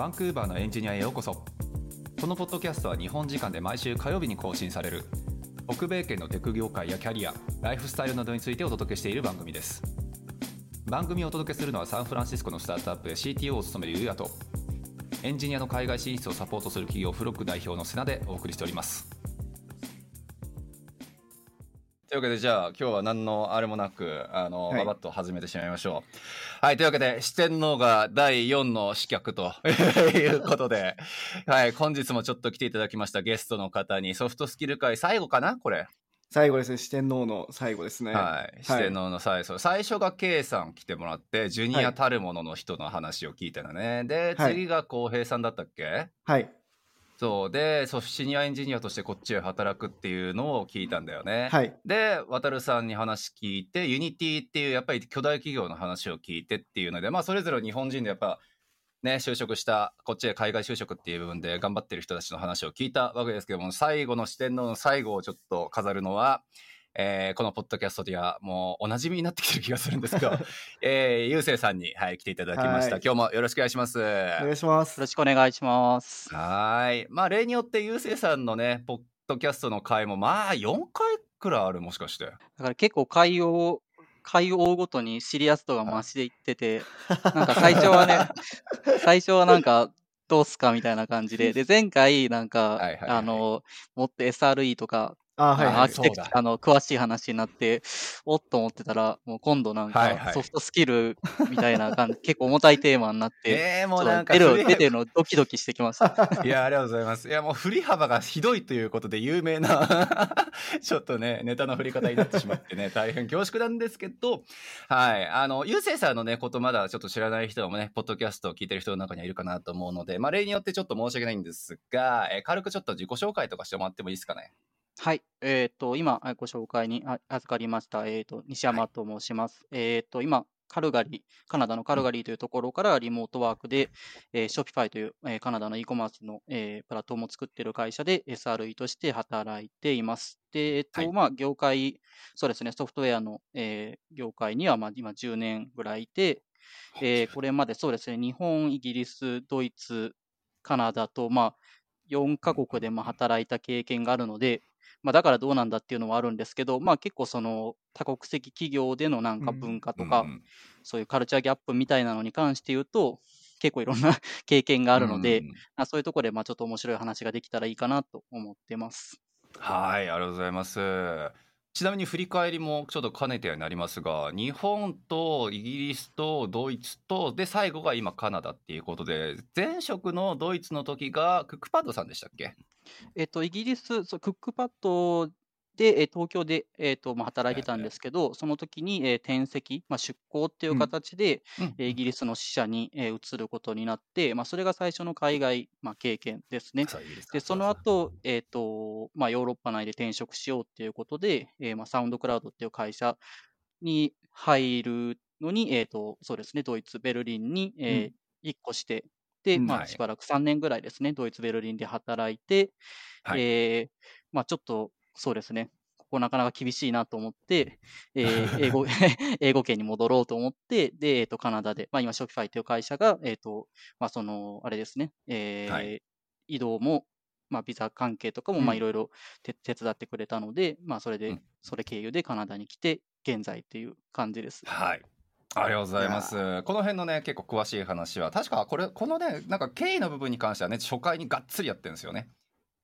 バンクーバーのエンジニアへようこそ。このポッドキャストは日本時間で毎週火曜日に更新される。北米圏のテク業界やキャリアライフスタイルなどについてお届けしている番組です。番組をお届けするのはサンフランシスコのスタートアップで CTO を務めるユうヤとエンジニアの海外進出をサポートする企業フロック代表のセナでお送りしております。というわけでじゃあ今日は何のあれもなくあの、はい。ババッと始めてしまいましょう。はいというわけで四天王が第4の刺客ということで。はい本日もちょっと来ていただきましたゲストの方に。ソフトスキル界最後かなこれ。最後ですね、四天王の最後ですね。はい、四天王の最初、最初が K さん来てもらって、ジュニアたるものの人の話を聞いたのね。で、はい。次が浩平さんだったっけ？はい。そうで、そうシニアエンジニアとしてこっちへ働くっていうのを聞いたんだよね。はい。で、渡さんに話聞いて、 Unity っていうやっぱり巨大企業の話を聞いてっていうので、まあそれぞれ日本人でやっぱね、就職した、こっちへ海外就職っていう部分で頑張ってる人たちの話を聞いたわけですけども、最後の四天王の最後をちょっと飾るのは、えーこのポッドキャストではもうおなじみになってきてる気がするんですが、えー、ゆうせいさんに、はい、来ていただきました。はい今日もよろしくお願いします。お願いしますよろ。しくお願いします。はーい。まあ、例によって、ゆうせいさんのね、ポッドキャストの回も、まあ、4回くらいある、もしかして。だから結構回を、回を追うごとにシリアス度が増していってて、なんか最初はね、最初はなんか、どうすかみたいな感じで、で、前回なんか、はいはいはいあの、もっと SRE とか、あ、はい、あのはい。アーキテクそうだあの詳しい話になって、おっと思ってたら、もう今度なんはいはいかソフトスキルみたいな感じ、結構重たいテーマになって、えー、もうなんか出る出てるのドキドキしてきました。いや、ありがとうございます。いや、もう振り幅がひどいということで有名な、ちょっとね、ネタの振り方になってしまってね、大変恐縮なんですけど、はい。あの、ゆうせいさんのね、ことまだちょっと知らない人もね、ポッドキャストを聞いてる人の中にはいるかなと思うので、まあ、例によってちょっと申し訳ないんですが、えー軽くちょっと自己紹介とかしてもらってもいいですかね？はい、えっ、と、今、あご紹介にあ預かりました、えっ、と、西山と申します。えっ、と、今、カルガリー、カナダのカルガリーというところからリモートワークで、えー、Shopify という、えーカナダの e コマースの、えープラットフォームを作っている会社で SRE として働いています。で、えっ、と、はい。まあ、業界、そうですね、ソフトウェアの、えー業界には、まあ、今10年ぐらいいて、えーこれまでそうですね、日本、イギリス、ドイツ、カナダと、まあ、4カ国でまあ働いた経験があるので、まあ、だからどうなんだっていうのはあるんですけど、まあ、結構その多国籍企業でのなんかうん文化とか、うんそういうカルチャーギャップみたいなのに関して言うと、結構いろんな 経験があるので、うんまあ、そういうところでまあちょっと面白い話ができたらいいかなと思ってます。はい、ありがとうございます。ちなみに振り返りもちょっと兼ねてになりますが、日本とイギリスとドイツと、で、最後が今カナダっていうことで、前職のドイツの時がクックパッドさんでしたっけ？えっと、イギリス、そうクックパッドで、えー東京で、えーとまあ、働いてたんですけど、その時に、えー転籍、まあ、出向っていう形で、うんえーイギリスの支社に、えー移ることになって、まあ、それが最初の海外、まあ、経験ですね。で、その後、えっ、と、まあ、ヨーロッパ内で転職しようっていうことで、えーまあ、サウンドクラウドっていう会社に入るのに、えっ、と、そうですね、ドイツ、ベルリンに、えー引っ越して、で、うんまあ、はい。しばらく3年ぐらいですね、ドイツ、ベルリンで働いて、はい。えーまあ、ちょっと、そうですね、ここなかなか厳しいなと思って、えー英語、英語圏に戻ろうと思って、で、えっ、と、カナダで、まあ、今、ショ o ファイという会社が、えっ、と、まあ、その、あれですね、えーはい移動も、まあ、ビザ関係とかも、うんまあ、いろいろ手手伝ってくれたので、まあ、それでうん、それ経由でカナダに来て、現在っていう感じです。はい。ありがとうございます。この辺のね、結構詳しい話は、確かこれ、このね、なんか経緯の部分に関してはね、初回にがっつりやってるんですよね。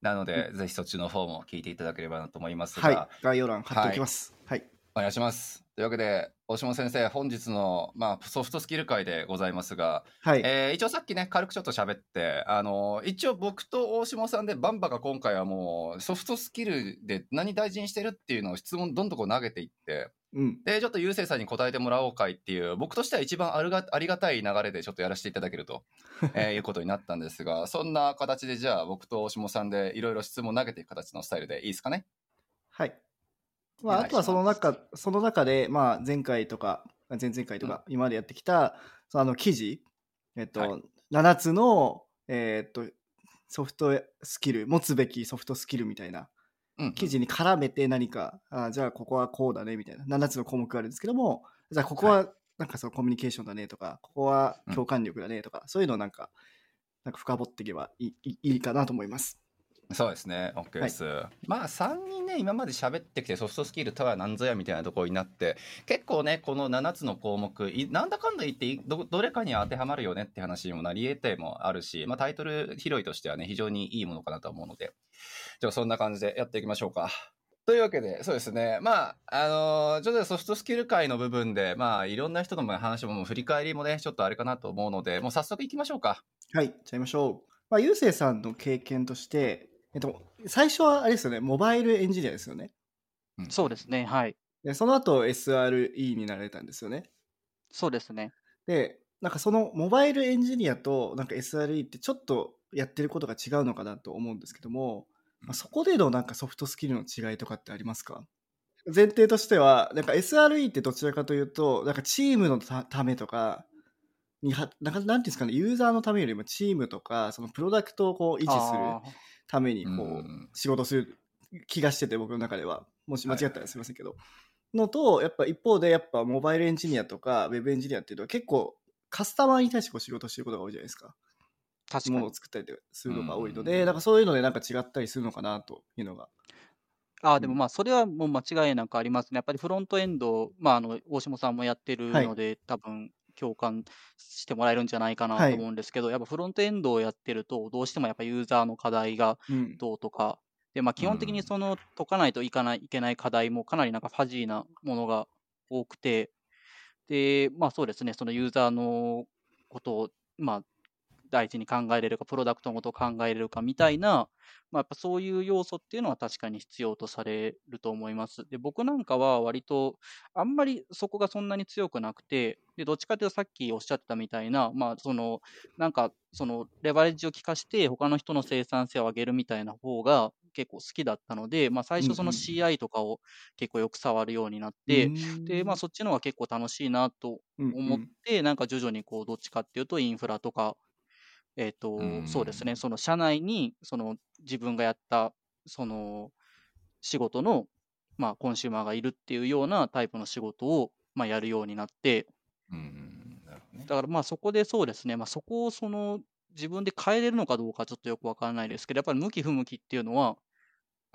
なので、ぜひそっちの方も聞いていただければなと思いますが、はい。概要欄貼っておきます。はい。お願いします。というわけで、大島先生、本日の、まあ、ソフトスキル会でございますが、はい。えー一応さっきね、軽くちょっと喋って、あの一応僕と大島さんでバンバが今回はもうソフトスキルで何大事にしてるっていうのを質問どんどんこう投げていって、うん。で、ちょっとゆうせいさんに答えてもらおうかいっていう、僕としては一番あるがありがたい流れでちょっとやらせていただけると、えーいうことになったんですが、そんな形でじゃあ僕と大島さんでいろいろ質問投げていく形のスタイルでいいですかね？はい。まあ、あとはその中、その中で、まあ、前回とか、前々回とか、今までやってきた、そのあの記事、えっと、はい7つの、えっと、ソフトスキル、持つべきソフトスキルみたいなうん、記事に絡めて何か、あじゃあここはこうだねみたいな、7つの項目があるんですけども、じゃあここはなんかそのコミュニケーションだねとか、ここは共感力だねとか、そういうのをなんか、なんか深掘っていけばいいいいいかなと思います。そうですね、OK です。まあ、3人ね、今まで喋ってきて、ソフトスキルとは何ぞやみたいなところになって、結構ね、この7つの項目、いなんだかんだ言っていど、どれかに当てはまるよねって話にもなり得てもあるし、まあ、タイトル拾いとしてはね、非常にいいものかなと思うので、じゃあ、そんな感じでやっていきましょうか。というわけで、そうですね。まあ、あのーちょっとソフトスキル界の部分で、まあ、いろんな人の話も、もう振り返りもね、ちょっとあれかなと思うので、もう早速行きましょうか。はい、じゃあ行きましょう。まあ、ゆうせいさんの経験として、えっと、最初はあれですよね、モバイルエンジニアですよね。うんそうですね。はい。でその後 SRE になられたんですよね。そうですね。で、なんかそのモバイルエンジニアとなんか SRE ってちょっとやってることが違うのかなと思うんですけども、まあ、そこでのなんかソフトスキルの違いとかってありますか？前提としては、なんか SRE ってどちらかというと、なんかチームのたためとかには、なんかなんていうんですかね、ユーザーのためよりもチームとか、そのプロダクトをこう維持するためにこううん仕事する気がしてて、僕の中では。もし間違ったらすみませんけど。のと、やっぱ一方で、やっぱモバイルエンジニアとか、ウェブエンジニアっていうのは結構カスタマーに対してこう仕事してることが多いじゃないですか。確かにものを。作ったりするのが多いのうんで、なんかそういうのでなんか違ったりするのかなというのが。ああ、でもうんまあ、それはもう間違いなくありますね。やっぱりフロントエンド、まあ、あの、大下さんもやってるはいので、多分、共感してもらえるんじゃないかなはい。と思うんですけど、やっぱフロントエンドをやってると、どうしてもやっぱユーザーの課題がうん。どうとか、で、まあ、基本的うんにその解かないといかない、いけない課題もかなりなんかファジーなものが多くて、で、まあそうですね、そのユーザーのことを、まあ、大事に考えれるか、プロダクトのことを考えれるかみたいな、まあ、やっぱそういう要素っていうのは確かに必要とされると思います。で、僕なんかは割と、あんまりそこがそんなに強くなくて、で、どっちかというとさっきおっしゃってたみたいな、まあ、その、なんか、その、レバレッジを効かして、他の人の生産性を上げるみたいな方が結構好きだったので、まあ、最初そのうんうん。CI とかを結構よく触るようになって、で、まあ、あ、そっちの方が結構楽しいなとうんうん。思って、なんか徐々にこう、どっちかっていうと、インフラとか、えっ、と、うん。そうですね、その社内に、その自分がやった、その仕事の、まあ、コンシューマーがいるっていうようなタイプの仕事を、まあ、やるようになって、うん、ね。だからまあそこでそうですね、まあ、そこをその自分で変えれるのかどうかちょっとよくわからないですけど、やっぱり向き不向きっていうのは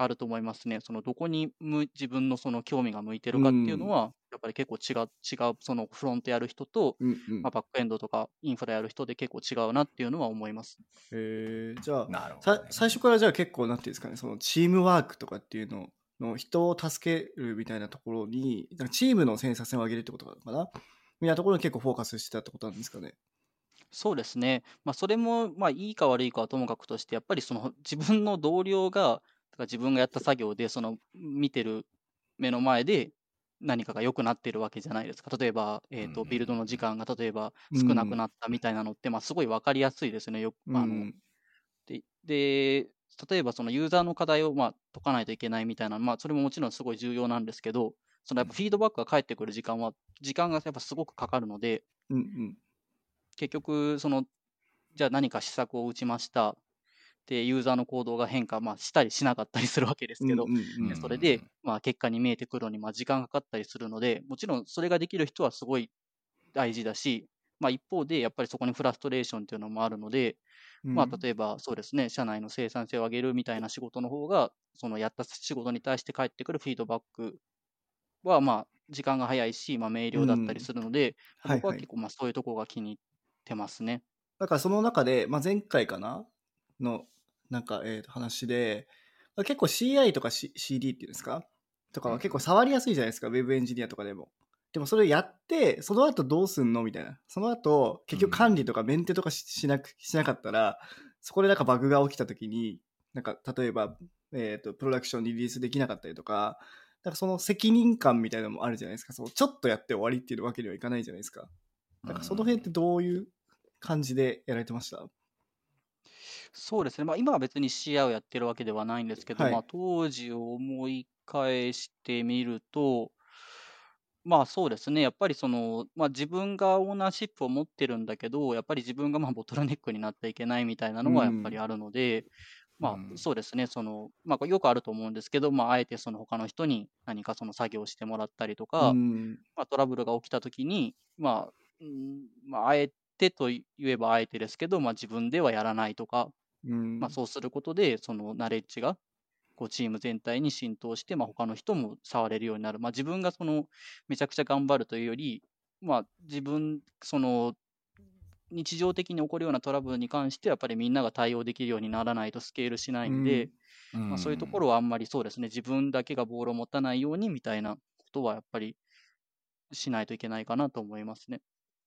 あると思いますね。そのどこにむ自分のその興味が向いてるかっていうのは、やっぱり結構違う、違う、そのフロントやる人と、うんうんまあ、バックエンドとかインフラやる人で結構違うなっていうのは思います。えーじゃあ、なるほど、さね。最初からじゃあ結構なんていうんですかねそのチームワークとかっていうのの人を助けるみたいなところになんかチームの生産性を上げるってことなのかなみたいなところに結構フォーカスしてたってことなんですかね。そうですね。まあ、それも、まあ、いいか悪いかはともかくとして、やっぱりその自分の同僚が、だから自分がやった作業で、その見てる目の前で何かが良くなってるわけじゃないですか。例えば、えっと、うんビルドの時間が例えば少なくなったみたいなのって、まあ、すごい分かりやすいですね。よく、あの、うんで、で、例えばそのユーザーの課題をまあ解かないといけないみたいな、まあ、それももちろんすごい重要なんですけど、そのやっぱフィードバックが返ってくる時間は、時間がやっぱすごくかかるので、うんうん結局、その、じゃあ何か施策を打ちました。で、ユーザーの行動が変化、まあ、したりしなかったりするわけですけど、それで、まあ、結果に見えてくるのに、まあ、時間かかったりするので、もちろんそれができる人はすごい大事だし、まあ、一方で、やっぱりそこにフラストレーションっていうのもあるので、まあ、例えばそうですね、社内の生産性を上げるみたいな仕事の方が、そのやった仕事に対して返ってくるフィードバックは、まあ、時間が早いし、まあ、明瞭だったりするので、僕はい結構、まあ、そういうところが気に入ってますね。だからその中で、まあ、前回かなのなんか、えーと話で、まあ結構 CI とか、C、CD っていうんですか？とかは結構触りやすいじゃないですか、ウェブエンジニアとかでも。でもそれやって、その後どうすんの？みたいな。その後、結局管理とかメンテとかししなくしなかったら、そこでなんかバグが起きた時に、なんか例えば、えーと、プロダクションにリリースできなかったりとか、なんかその責任感みたいなのもあるじゃないですか。そうちょっとやって終わりっていうわけにはいかないじゃないですか。なんかその辺ってどういう感じでやられてました？そうですね、まあ、今は別に CI をやってるわけではないんですけど、はいまあ、当時を思い返してみると、まあそうですね、やっぱりその、まあ、自分がオーナーシップを持ってるんだけど、やっぱり自分がまあボトルネックになってはいけないみたいなのはやっぱりあるので、まうん。あそうですね、その、まあよくあると思うんですけど、まああえてその他の人に何かその作業をしてもらったりとか、うん。まあ、トラブルが起きたときに、まあ、うんまあ、あえてと言えばあえてですけど、まあ、自分ではやらないとか、うんまあ、そうすることで、そのナレッジがこうチーム全体に浸透して、まあ、他の人も触れるようになる。まあ、自分がそのめちゃくちゃ頑張るというより、まあ、自分、その日常的に起こるようなトラブルに関して、やっぱりみんなが対応できるようにならないとスケールしないんで、まあ、そういうところはあんまりそうですね、自分だけがボールを持たないようにみたいなことはやっぱりしないといけないかなと思いますね。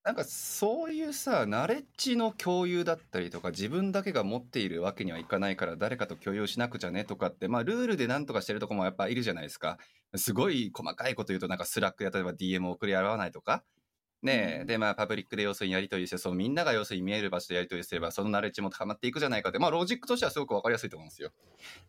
なんかそういうさナレッジの共有だったりとか自分だけが持っているわけにはいかないから誰かと共有しなくちゃねとかってまあルールで何とかしてるとこもやっぱいるじゃないですか。すごい細かいこと言うとなんか Slackで例えば DM を送り合わないとか。ねえ、うん。でまあパブリックで要するにやり取りしてそのみんなが要するに見える場所でやり取りすればそのナレッジも高まっていくじゃないかって。まあロジックとしてはすごく分かりやすいと思うんですよ。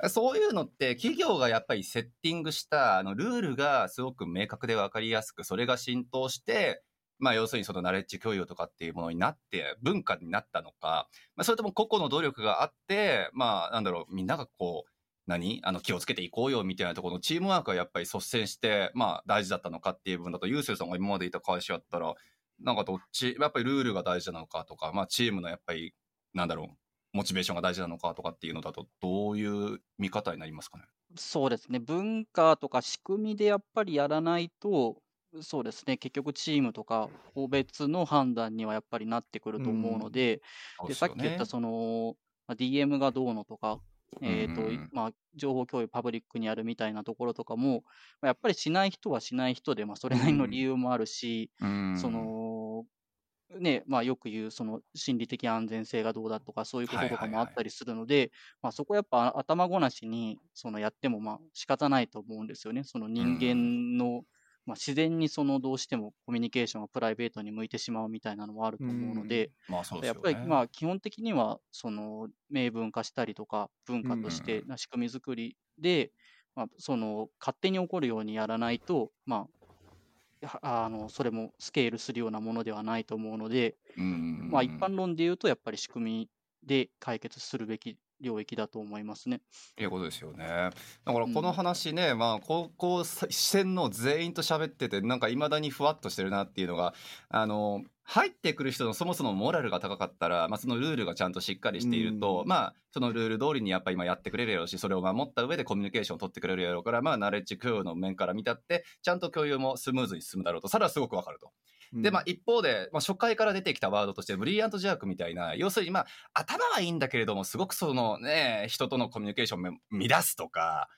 そういうのって企業がやっぱりセッティングしたあのルールがすごく明確で分かりやすくそれが浸透してまあ、要するにそのナレッジ共有とかっていうものになって文化になったのか、まあ、それとも個々の努力があってまあなんだろうみんながこう何？あの気をつけていこうよみたいなところのチームワークがやっぱり率先してまあ大事だったのかっていう部分だとユースさんが今までいた会社やったらなんかどっちやっぱりルールが大事なのかとか、まあ、チームのやっぱりなんだろうモチベーションが大事なのかとかっていうのだとどういう見方になりますかね？そうですね、文化とか仕組みでやっぱりやらないと、そうですね、結局チームとか個別の判断にはやっぱりなってくると思うので、でさっき言ったその、まあ DM がどうのとか、えーとうんうんうん。まあ、情報共有パブリックにあるみたいなところとかも、まあやっぱりしない人はしない人で、まあ、それなりの理由もあるし、うん。そのねまあ、よく言うその心理的安全性がどうだとかそういうこととかもあったりするので、まあ、そこやっぱ頭ごなしにそのやってもまあ仕方ないと思うんですよね。その人間の、まあ、自然にそのどうしてもコミュニケーションがプライベートに向いてしまうみたいなのもあると思うので、まあやっぱりまあ基本的にはその明文化したりとか文化としてな仕組み作りで、まあ、その勝手に起こるようにやらないと、まあ、はあのそれもスケールするようなものではないと思うので、うん。まあ、一般論で言うとやっぱり仕組みで解決するべき領域だと思いますね。いうことですよね。だからこの話ね、まあ高校視線の全員と喋っててなんかいまだにふわっとしてるなっていうのがあの入ってくる人のそもそもモラルが高かったら、まあ、そのルールがちゃんとしっかりしていると、うんまあそのルール通りにやっぱ今やってくれるやろうしそれを守った上でコミュニケーションを取ってくれるやろうからまあナレッジ共有の面から見たってちゃんと共有もスムーズに進むだろうとそれはすごくわかると。でまあ一方で、まあ、初回から出てきたワードとしてブリリアントジャークみたいな要するにまあ頭はいいんだけれどもすごくそのね人とのコミュニケーションを乱すとか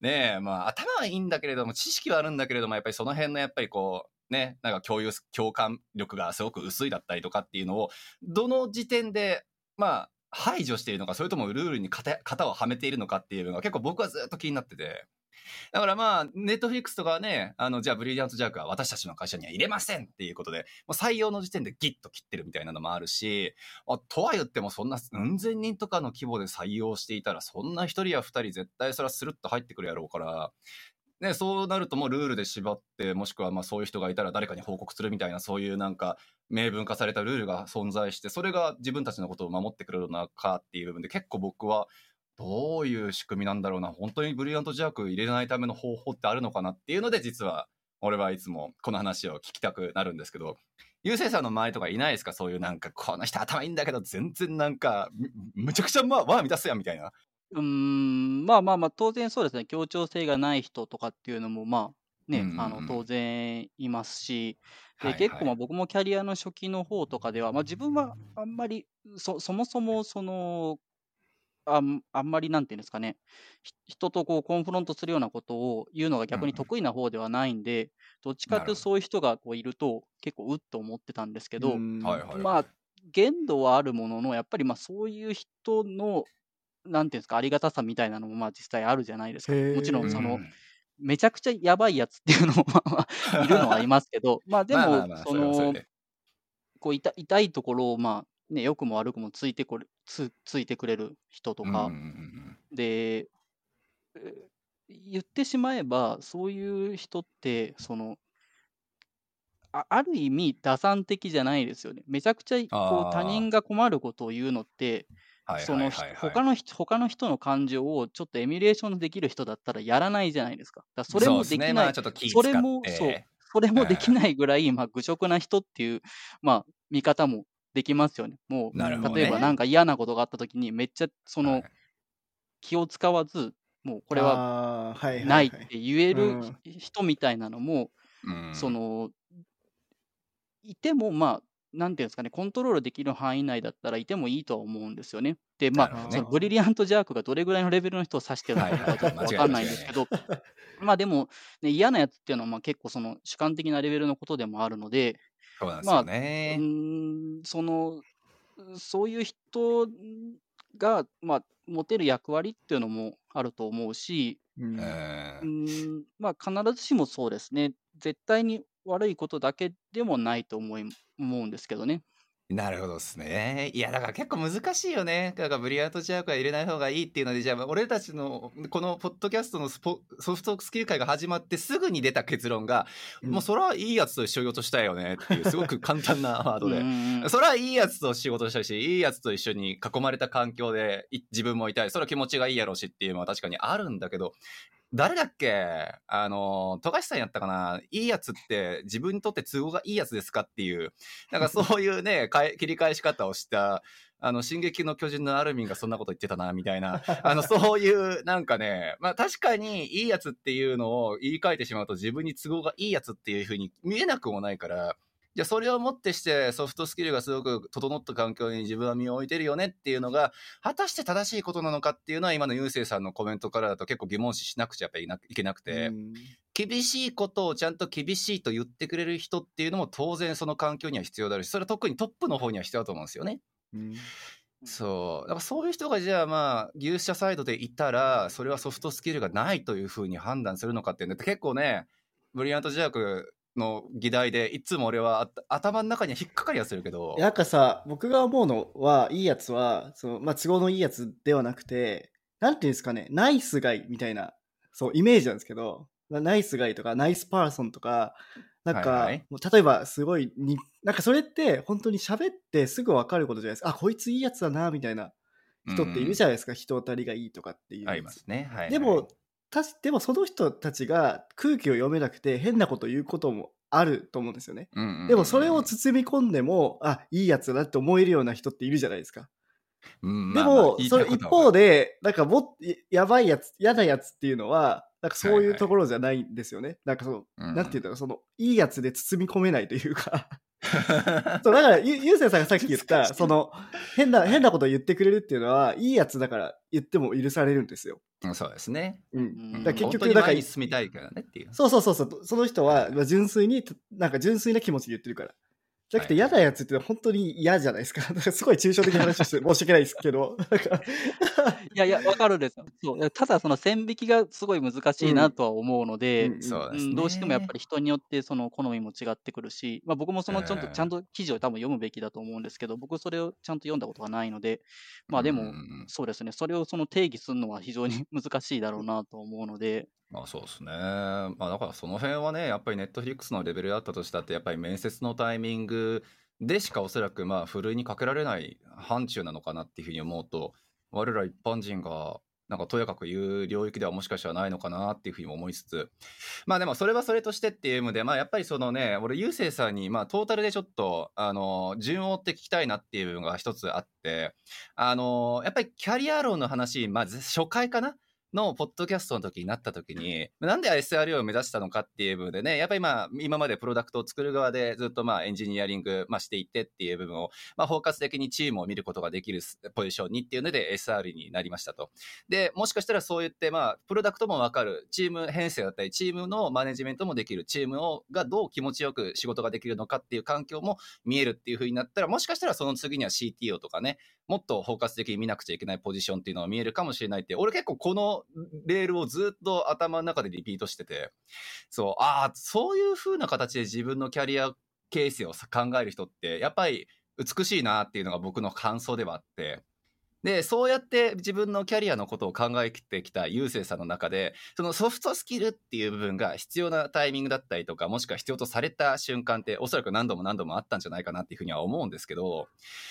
ねえまあ頭はいいんだけれども知識はあるんだけれどもやっぱりその辺のやっぱりこうねなんか共有共感力がすごく薄いだったりとかっていうのをどの時点でまあ排除しているのかそれともルールに型型をはめているのかっていうのが結構僕はずっと気になってて。だからまあ、ネットフリックスとかはね、あの、じゃあブリリアントジャークは私たちの会社には入れませんっていうことで、もう採用の時点でギッと切ってるみたいなのもあるし、あとは言ってもそんなうん千人とかの規模で採用していたら、そんな一人や二人絶対それはスルッと入ってくるやろうから、ね、そうなるともうルールで縛って、もしくはまあそういう人がいたら誰かに報告するみたいな、そういうなんか明文化されたルールが存在して、それが自分たちのことを守ってくれるのかっていう部分で結構僕は、どういう仕組みなんだろうな、本当にブリリアントジャーク入れないための方法ってあるのかなっていうので、実は俺はいつもこの話を聞きたくなるんですけど、ゆうせいさんの周りとかいないですか？そういうなんか、この人頭いいんだけど、全然なんか、むむちゃくちゃまあ、わあ、満たすやんみたいな。うーん、まあまあまあ、当然そうですね、協調性がない人とかっていうのも、まあね、うんうんうん。あの当然いますし、ではいはい。結構まあ僕もキャリアの初期の方とかでは、まあ、自分はあんまりそそもそもそのあんあんまりなんていうんですかね、ひ人とこうコンフロントするようなことを言うのが逆に得意な方ではないんで、どっちかというとそういう人がこういると結構うっと思ってたんですけど。まあ、限度はあるものの、やっぱりまあそういう人の、なんていうんですか、ありがたさみたいなのもまあ実際あるじゃないですか。もちろうんんその、めちゃくちゃやばいやつっていうのも いるのはいますけど、まあでもその、で。こう痛痛いところをまあ、ね、良くも悪くもついてこれつついてくれる人とか。で、え言ってしまえば、そういう人って、その、あある意味、打算的じゃないですよね。めちゃくちゃこう他人が困ることを言うのって、はいその。他の人他の人の感情をちょっとエミュレーションできる人だったらやらないじゃないですか。だそれもできない、ね。まあそれもそう。それもできないぐらい、まあ、愚直な人っていう、まあ、見方もできますよね。もう、ね。例えばなんか嫌なことがあった時に、めっちゃそのはい。気を使わず、もうこれはないっはい。て言えるうん。人みたいなのも、うん。その、いても、まあ、なんていうんですかね、コントロールできる範囲内だったらいてもいいとは思うんですよね。で、まあ、ね。そのブリリアントジャークがどれぐらいのレベルの人を指してるのかはちょっとわかんないんですけど、まあでも、ね、嫌なやつっていうのはまあ結構その主観的なレベルのことでもあるので、そうなんですようね。ーん、その、そういう人が、まあ、持てる役割っていうのもあると思うし、うんうん、まあ、必ずしもそうですね。絶対に悪いことだけでもないと思い思うんですけどね。なるほどですね。いや、だから結構難しいよね。だからブリアントジャークは入れない方がいいっていうので、じゃあ、俺たちのこのポッドキャストのスポソフトスキル会が始まってすぐに出た結論が、うんもうそれはいいやつと仕事したいよねっていう、すごく簡単なワードで。それはいいやつと仕事したいし、いいやつと一緒に囲まれた環境でい自分もいたい。それは気持ちがいいやろうしっていうのは確かにあるんだけど、誰だっけ？あの、富樫さんやったかな？いいやつって自分にとって都合がいいやつですかっていう、なんかそういうね、かえ切り返し方をした、あの、進撃の巨人のアルミンがそんなこと言ってたな、みたいな、あの、そういう、なんかね、まあ確かにいいやつっていうのを言い換えてしまうと自分に都合がいいやつっていうふうに見えなくもないから、じゃあそれをもってしてソフトスキルがすごく整った環境に自分は身を置いてるよねっていうのが果たして正しいことなのかっていうのは今のゆうせいさんのコメントからだと結構疑問視しなくちゃやっぱりいないけなくて、うん厳しいことをちゃんと厳しいと言ってくれる人っていうのも当然その環境には必要だろうしそれは特にトップの方には必要だと思うんですよね。うんそう。だからそういう人がじゃあまあ、牛舎サイドでいたら、それはソフトスキルがないというふうに判断するのかっていうのって結構ね、ブリリアントジャークの議題で、いつも俺はあ頭の中には引っかかりはするけど、なんかさ、僕が思うのは、いいやつは、そのまあ、都合のいいやつではなくて、なんていうんですかね、ナイスガイみたいな、そう、イメージなんですけど、なナイスガイとか、ナイスパーソンとか、なんか、はいはいもう例えばすごいに、なんかそれって本当に喋ってすぐ分かることじゃないですか。あ、こいついいやつだな、みたいな人っているじゃないですか。人当たりがいいとかっていう。ありますね。はい、はい。でも、たしでもその人たちが空気を読めなくて変なこと言うこともあると思うんですよね。うんうんうん、でもそれを包み込んでも、あ、いいやつだなって思えるような人っているじゃないですか。うん、でまあまあも、それ一方、で、なんかもっややばいやつ、嫌なやつっていうのは、なんかそういうところじゃないんですよね。なんかその、うんなんていうんだろう、その、いいやつで包み込めないというか。そう、だから、ゆゆうせいさんがさっき言った、その、変な、変なことを言ってくれるっていうのは、いいやつだから言っても許されるんですよ。うんそうですね。うん。うんだから結局、だからに前に、進みたいからねっていう。そうそうそうそう、その人は、まあ純粋に、なんか純粋な気持ちで言ってるから。じゃなくてはい嫌なやつって本当に嫌じゃないですか。だからすごい抽象的な話をして申し訳ないですけど。なんかいやいや、わかるんですよ。そうただ、その線引きがすごい難しいなとは思うので、うんうそうですね。んどうしてもやっぱり人によってその好みも違ってくるし、まあ、僕もそのちゃんとええちゃんと記事を多分読むべきだと思うんですけど、僕それをちゃんと読んだことがないので、まあでもそうですね、それをその定義するのは非常に 難しいだろうなと思うので、まあそうですね。まあだからその辺はね、やっぱりネットフリックスのレベルだったとしたって、やっぱり面接のタイミングでしかおそらくまあふるいにかけられない範疇なのかなっていうふうに思うと、我ら一般人がなんかとやかく言う領域ではもしかしたらないのかなっていうふうに思いつつ、まあでもそれはそれとしてっていう意味で、まあやっぱりそのね、俺、ゆうせいさんに、まあトータルでちょっと、あの、順を追って聞きたいなっていう部分が一つあって、あの、やっぱりキャリア論の話、まず初回かなのポッドキャストの時になった時に、なんで SRE を目指したのかっていう部分でね、やっぱり、今までプロダクトを作る側でずっとまあエンジニアリング、していってっていう部分を、まあ、包括的にチームを見ることができるポジションにっていうので SR になりましたと。で、もしかしたらそう言って、まあ、プロダクトもわかる、チーム編成だったり、チームのマネジメントもできる、チームをがどう気持ちよく仕事ができるのかっていう環境も見えるっていう風になったら、もしかしたらその次には CTO とかね、もっと包括的に見なくちゃいけないポジションっていうのが見えるかもしれないって、俺結構このレールをずっと頭の中でリピートしてて、そう、ああ、そういう風な形で自分のキャリア形成を考える人って、やっぱり美しいなっていうのが僕の感想ではあって、で、そうやって自分のキャリアのことを考えてきたゆうせいさんの中で、そのソフトスキルっていう部分が必要なタイミングだったりとか、もしくは必要とされた瞬間って、おそらく何度も何度もあったんじゃないかなっていうふうには思うんですけど、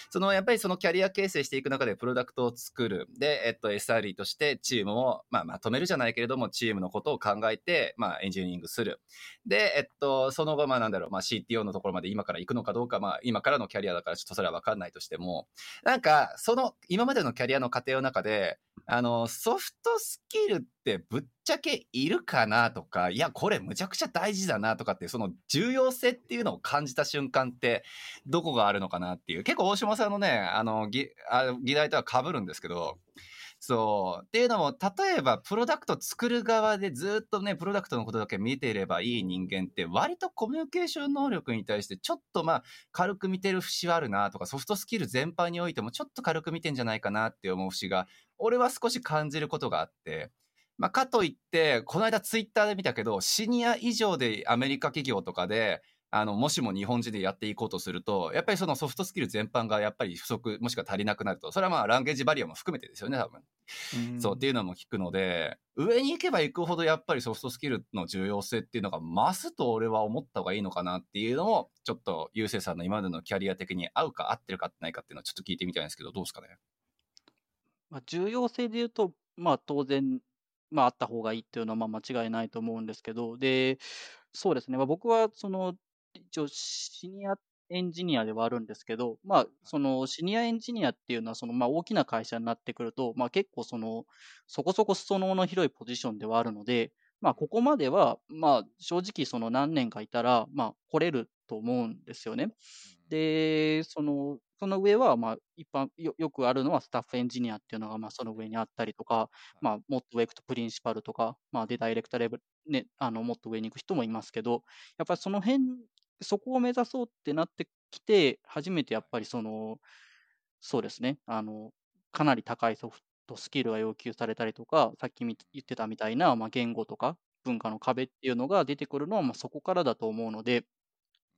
そのやっぱりそのキャリア形成していく中でプロダクトを作る。で、えっと、SRE としてチームを、まあ、まとめるじゃないけれども、チームのことを考えて、まあ、エンジニアリングする。で、えっと、その後、まあ、なんだろう、まあ、CTO のところまで今から行くのかどうか、まあ、今からのキャリアだからちょっとそれは分かんないとしても、なんか、その、今までのキャリアの過程の中で、あの、ソフトスキルってぶっちゃけいるかなとか、いや、これむちゃくちゃ大事だなとかって、その重要性っていうのを感じた瞬間って、どこがあるのかなっていう、結構大島さんのね、あの、議議題とは被るんですけど、そう。っていうのも、例えば、プロダクト作る側でずっとね、プロダクトのことだけ見ていればいい人間って、割とコミュニケーション能力に対して、ちょっとまあ、軽く見てる節はあるなとか、ソフトスキル全般においても、ちょっと軽く見てんじゃないかなって思う節が、俺は少し感じることがあって、まあ、かといって、この間ツイッターで見たけど、シニア以上でアメリカ企業とかで、あの、もしも日本人でやっていこうとすると、やっぱりそのソフトスキル全般がやっぱり不足、もしくは足りなくなると、それはまあランゲージバリアも含めてですよね、多分。うそうっていうのも聞くので、上に行けば行くほどやっぱりソフトスキルの重要性っていうのが増すと俺は思った方がいいのかなっていうのを、ちょっとゆうせいさんの今までのキャリア的に合うか合ってるかってないかっていうのをちょっと聞いてみたいんですけど、どうですかね。まあ、重要性で言うと、まあ当然、まああった方がいいっていうのはまあ間違いないと思うんですけど、で、そうですね、まあ、僕はその一応シニアエンジニアではあるんですけど、まあ、そのシニアエンジニアっていうのは、そのまあ大きな会社になってくると、まあ結構その、そこそこ裾野の広いポジションではあるので、まあここまでは、まあ正直その何年かいたら、まあ来れると思うんですよね。で、その、その上は、まあ、一般よ、よくあるのはスタッフエンジニアっていうのが、まあ、その上にあったりとか、まあ、もっと上行くとプリンシパルとか、まあ、で、ダイレクターレベル、ね、あの、もっと上に行く人もいますけど、やっぱりその辺そこを目指そうってなってきて、初めてやっぱりその、そうですね、あの、かなり高いソフトスキルが要求されたりとか、さっき言ってたみたいな、まあ、言語とか文化の壁っていうのが出てくるのは、まあ、そこからだと思うので、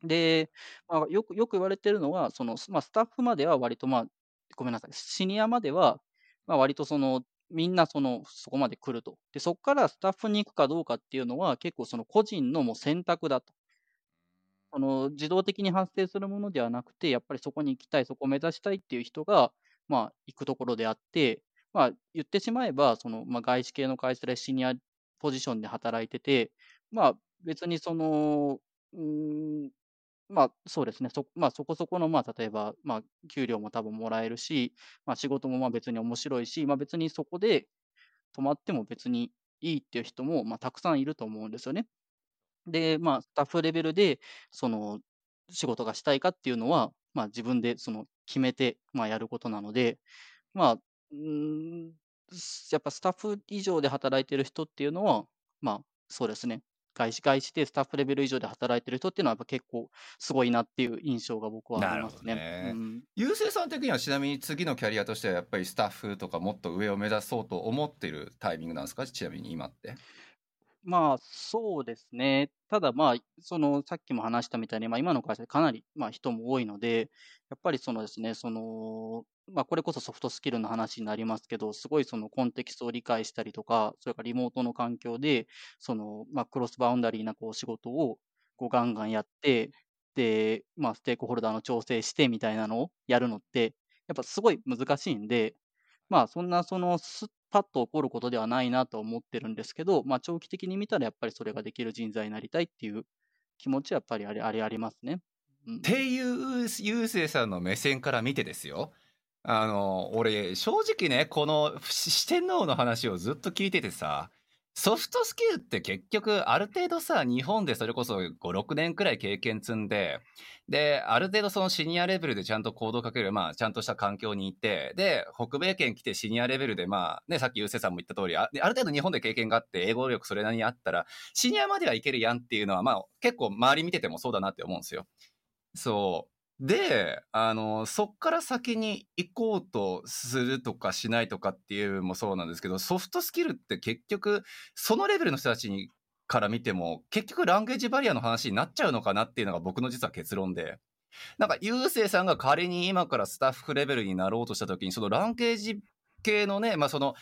で、まあ、よく、よく言われてるのは、その、まあ、スタッフまでは割と、まあ、ごめんなさい、シニアまでは、まあ、割とその、みんなその、そこまで来ると。で、そこからスタッフに行くかどうかっていうのは、結構その個人のもう選択だと。その自動的に発生するものではなくて、やっぱりそこに行きたい、そこを目指したいっていう人が、まあ、行くところであって、まあ、言ってしまえば、その、まあ、外資系の会社でシニアポジションで働いてて、まあ、別にその、うん、まあ、そうですね。そ、まあ、そこそこの、まあ、例えば、まあ、給料も多分もらえるし、まあ、仕事もまあ別に面白いし、まあ、別にそこで泊まっても別にいいっていう人も、まあ、たくさんいると思うんですよね。で、まあ、スタッフレベルで、その、仕事がしたいかっていうのは、まあ、自分でその決めて、まあ、やることなので、まあ、うんやっぱスタッフ以上で働いてる人っていうのは、まあ、そうですね。外資外資でスタッフレベル以上で働いてる人っていうのはやっぱ結構すごいなっていう印象が僕はありますね。ねうん、ゆうせいさん的にはちなみに次のキャリアとしてはやっぱりスタッフとかもっと上を目指そうと思ってるタイミングなんですか？ちなみに今って。まあ、そうですね。ただ、まあ、その、さっきも話したみたいに、まあ、今の会社でかなり、まあ、人も多いので、やっぱりそのですね、その、まあ、これこそソフトスキルの話になりますけど、すごいそのコンテキストを理解したりとか、それからリモートの環境で、その、まあ、クロスバウンダリーなこう仕事を、こう、ガンガンやって、で、まあ、ステークホルダーの調整してみたいなのをやるのって、やっぱすごい難しいんで、まあ、そんな、その、すパッと起こることではないなと思ってるんですけど、まあ、長期的に見たらやっぱりそれができる人材になりたいっていう気持ちはやっぱりあれあれありますね。うん、っていうゆうせいさんの目線から見てですよ。あの俺正直ねこの四天王の話をずっと聞いててさソフトスキルって結局ある程度さ日本でそれこそ56年くらい経験積んでである程度そのシニアレベルでちゃんと行動かける、まあ、ちゃんとした環境にいてで北米圏来てシニアレベルでまあねさっきゆうせさんも言った通りあある程度日本で経験があって英語力それなりにあったらシニアまではいけるやんっていうのはまあ結構周り見ててもそうだなって思うんですよ。そうで、あの、そっから先に行こうとするとかしないとかっていうのもそうなんですけど、ソフトスキルって結局、そのレベルの人たちにから見ても、結局ランゲージバリアの話になっちゃうのかなっていうのが僕の実は結論で。なんか、ゆうせいさんが仮に今からスタッフレベルになろうとした時に、そのランゲージ系のね、まあその、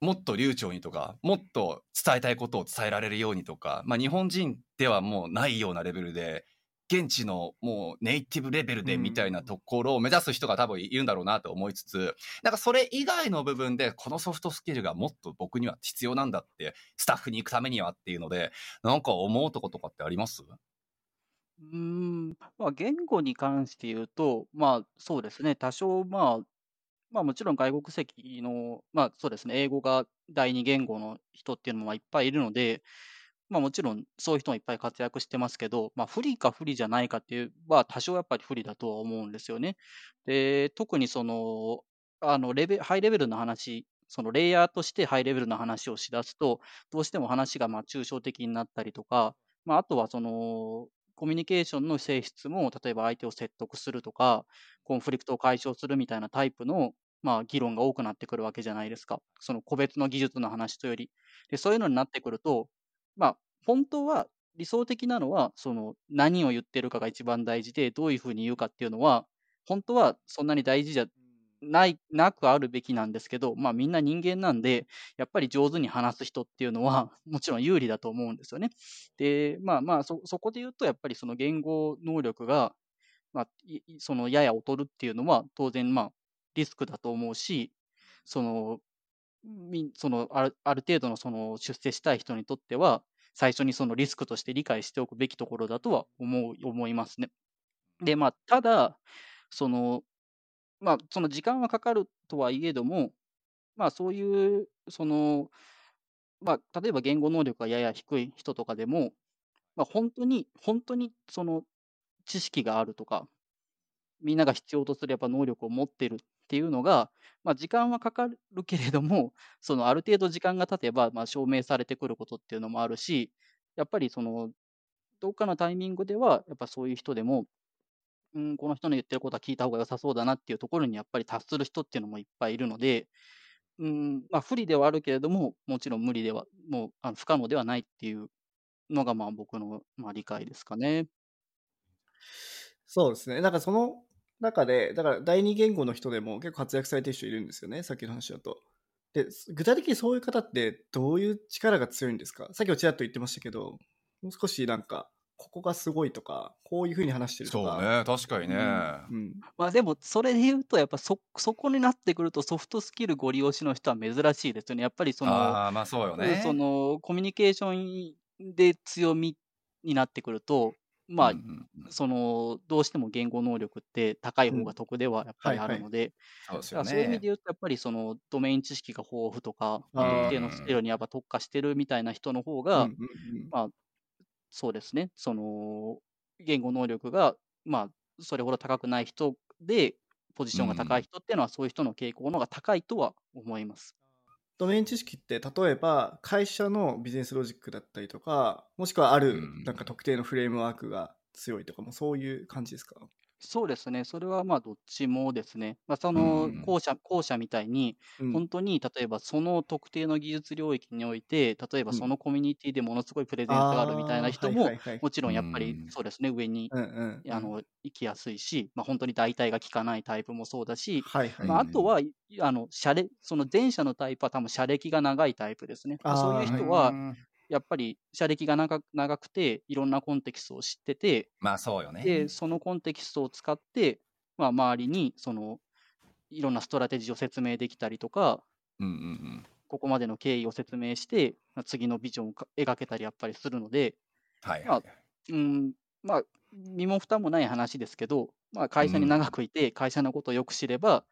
もっと流暢にとか、もっと伝えたいことを伝えられるようにとか、まあ日本人ではもうないようなレベルで、現地のもうネイティブレベルでみたいなところを目指す人が多分いるんだろうなと思いつつ、なんかそれ以外の部分でこのソフトスキルがもっと僕には必要なんだって、スタッフに行くためにはっていうので、なんか思うとことかってあります？うん、まあ、言語に関して言うと、まあ、そうですね、多少、まあ、まあ、もちろん外国籍の、まあ、そうですね、英語が第二言語の人っていうのもいっぱいいるので、まあ、もちろんそういう人もいっぱい活躍してますけど、まあ、不利か不利じゃないかっていうは、多少やっぱり不利だとは思うんですよね。で、特にその、あのレベハイレベルの話、そのレイヤーとしてハイレベルな話をしだすと、どうしても話がまあ抽象的になったりとか、まあ、あとはその、コミュニケーションの性質も、例えば相手を説得するとか、コンフリクトを解消するみたいなタイプの、まあ、議論が多くなってくるわけじゃないですか。その個別の技術の話とより。で、そういうのになってくると、まあ、本当は理想的なのは、その何を言ってるかが一番大事で、どういうふうに言うかっていうのは、本当はそんなに大事じゃない、なくあるべきなんですけど、まあみんな人間なんで、やっぱり上手に話す人っていうのは、もちろん有利だと思うんですよね。で、まあまあそ、そこで言うと、やっぱりその言語能力が、まあ、そのやや劣るっていうのは、当然まあ、リスクだと思うし、その、そのあるある程度のその出世したい人にとっては、最初にそのリスクとして理解しておくべきところだとは思う思いますね。で、まあ、ただ、その、まあ、その時間はかかるとはいえども、まあ、そういう、その、まあ、例えば言語能力がやや低い人とかでも、まあ、本当に、本当にその知識があるとか、みんなが必要とするやっぱ能力を持ってるっていうのが、まあ、時間はかかるけれども、そのある程度時間が経てば、まあ、証明されてくることっていうのもあるし、やっぱりその、どっかのタイミングでは、やっぱそういう人でも、うん、この人の言ってることは聞いた方が良さそうだなっていうところにやっぱり達する人っていうのもいっぱいいるので、うん、まあ不利ではあるけれども、もちろん無理では、もうあの不可能ではないっていうのがまあ僕のまあ理解ですかね。そうですね。なんかその中で、だから第二言語の人でも結構活躍されてる人いるんですよね、さっきの話だと。で、具体的にそういう方ってどういう力が強いんですか？さっきもちらっと言ってましたけど、もう少しなんか、ここがすごいとか、こういうふうに話してるとか。そうね、確かにね。うん。まあでもそれで言うと、やっぱそ、そこになってくるとソフトスキルご利用しの人は珍しいですよね。やっぱりその、ああ、まあそうよね。そのコミュニケーションで強みになってくると、まあ、うんうんうんその、どうしても言語能力って高い方が得ではやっぱりあるので、そういう意味でね。言うと、やっぱりそのドメイン知識が豊富とか、特定のスキルにやっぱ特化してるみたいな人の方うんが、うんうんまあ、そうですね、その、言語能力が、まあ、それほど高くない人で、ポジションが高い人っていうのは、そういう人の傾向の方が高いとは思います。ドメイン知識って例えば会社のビジネスロジックだったりとかもしくはあるうん。なんか特定のフレームワークが強いとかもそういう感じですか？そうですね、それはまあどっちもですね、まあ、そのうん。後者後者みたいに、うん。本当に例えばその特定の技術領域において、例えばうん。そのコミュニティでものすごいプレゼンスがあるみたいな人もあーはい、はいはい。もちろんやっぱりうん。そうですね、上にうんうんうん。あの行きやすいし、まあ、本当に代替が効かないタイプもそうだし、まあ、あとは、い。あの、社歴、その前者のタイプは多分社歴が長いタイプですね。まあそういう人はう、んやっぱり社歴が長く長くて、いろんなコンテキストを知ってて、まあそうよね。で、そのコンテキストを使って、まあ、周りに、その、いろんなストラテジーを説明できたりとか、うんうんうん。ここまでの経緯を説明して、まあ次のビジョンをか描けたりやっぱりするので、はいまあはい。うん、まあ、身も蓋もない話ですけど、まあ、会社に長くいて、会社のことをよく知れば、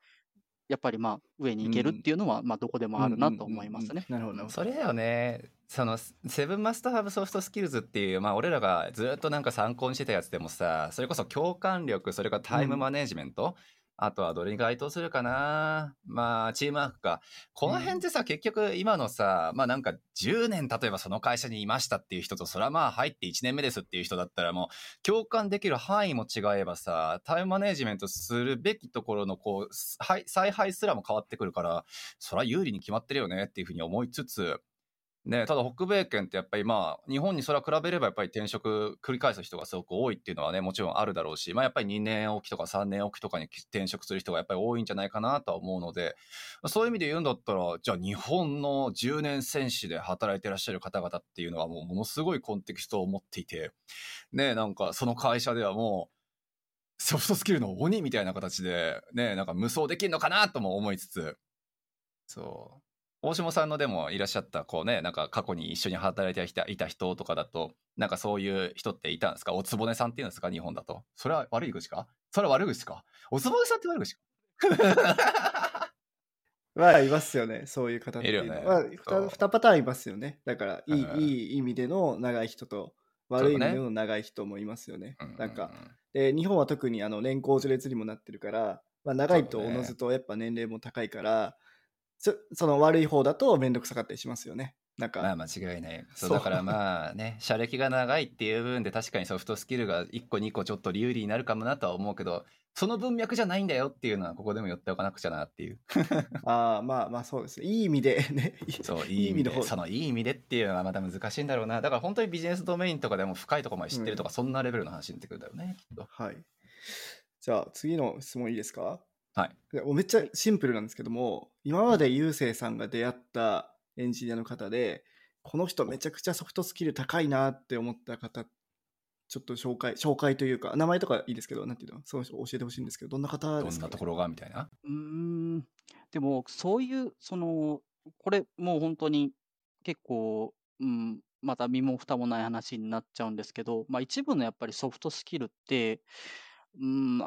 やっぱりまあ、上に行けるっていうのは、まあ、どこでもあるなと思いますね。なるほどそれだよね。その、 Seven Must Have Soft Skillsっていう、まあ俺らがずっとなんか参考にしてたやつでもさ、それこそ共感力、それからタイムマネジメント、あとはどれに該当するかなまあ、チームワークか。この辺ってさ、結局今のさ、まあなんか10年例えばその会社にいましたっていう人と、それはまあ入って1年目ですっていう人だったらもう、共感できる範囲も違えばさ、タイムマネジメントするべきところのこう、はい采配すらも変わってくるから、それは有利に決まってるよねっていうふうに思いつつ、ね、ただ北米圏ってやっぱりまあ日本にそれは比べればやっぱり転職繰り返す人がすごく多いっていうのはねもちろんあるだろうし、まあ、やっぱり2年おきとか3年おきとかに転職する人がやっぱり多いんじゃないかなとは思うのでそういう意味で言うんだったらじゃあ日本の10年選手で働いてらっしゃる方々っていうのはもうものすごいコンテキストを持っていてねなんかその会社ではもうソフトスキルの鬼みたいな形でねなんか無双できるのかなとも思いつつそう。大下さんのでもいらっしゃったこうねなんか過去に一緒に働いていたいた人とかだとなんかそういう人っていたんですか？おつぼねさんっていうんですか？日本だと。それは悪い口か？それは悪口か？おつぼねさんって悪口か？まあいますよね。そういう方っていうのは、ね。まあ、そう。2, 二パターンいますよね。だからいい,、うん。いい意味での長い人と悪い意味での長い人もいますよね。なんかで日本は特にあの年功序列にもなってるから、まあ、長いとおのずとやっぱ年齢も高いからそその悪い方だと面倒くさかったりしますよね。なんか、まあ間違いない。そうだからまあね 社歴が長いっていう部分で確かにソフトスキルが1個2個ちょっと有利になるかもなとは思うけどその文脈じゃないんだよっていうのはここでも言っておかなくちゃなっていう。ああまあまあそうですね。いい意味でね。そう いい意味でそのいい意味でっていうのはまた難しいんだろうな。だから本当にビジネスドメインとかでも深いところまで知ってるとか、そんなレベルの話になってくるんだよねきっと。はい。じゃあ次の質問いいですか？はい。めっちゃシンプルなんですけども今までゆうせいさんが出会ったエンジニアの方でこの人めちゃくちゃソフトスキル高いなって思った方ちょっと紹介紹介というか名前とかいいですけどなんていうの？その人教えてほしいんですけどどんな方どですか、ね、んなところが？みたいな？うーん、でも、そういう、その、これ、もう本当に結構、うん、また身も蓋もない話になっちゃうんですけど、まあ一部のやっぱりソフトスキルって、うん、い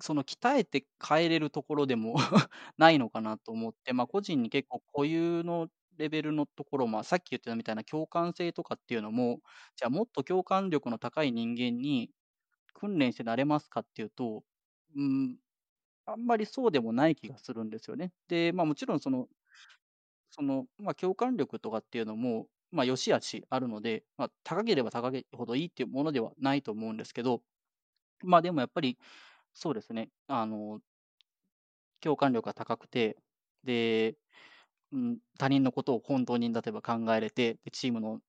その鍛えて変えれるところでも ないのかなと思って、まあ個人に結構固有のレベルのところ、まあさっき言ってたみたいな共感性とかっていうのも、じゃあもっと共感力の高い人間に訓練してなれますかっていうと、うん、あんまりそうでもない気がするんですよね。で、まあもちろんその、その、まあ共感力とかっていうのも、まあ良し悪しあるので、まあ高ければ高いほどいいっていうものではないと思うんですけど、まあでもやっぱり、そうですね、あの、共感力が高くて、で、うん、他人のことを本当に例えば考えれて、でチームの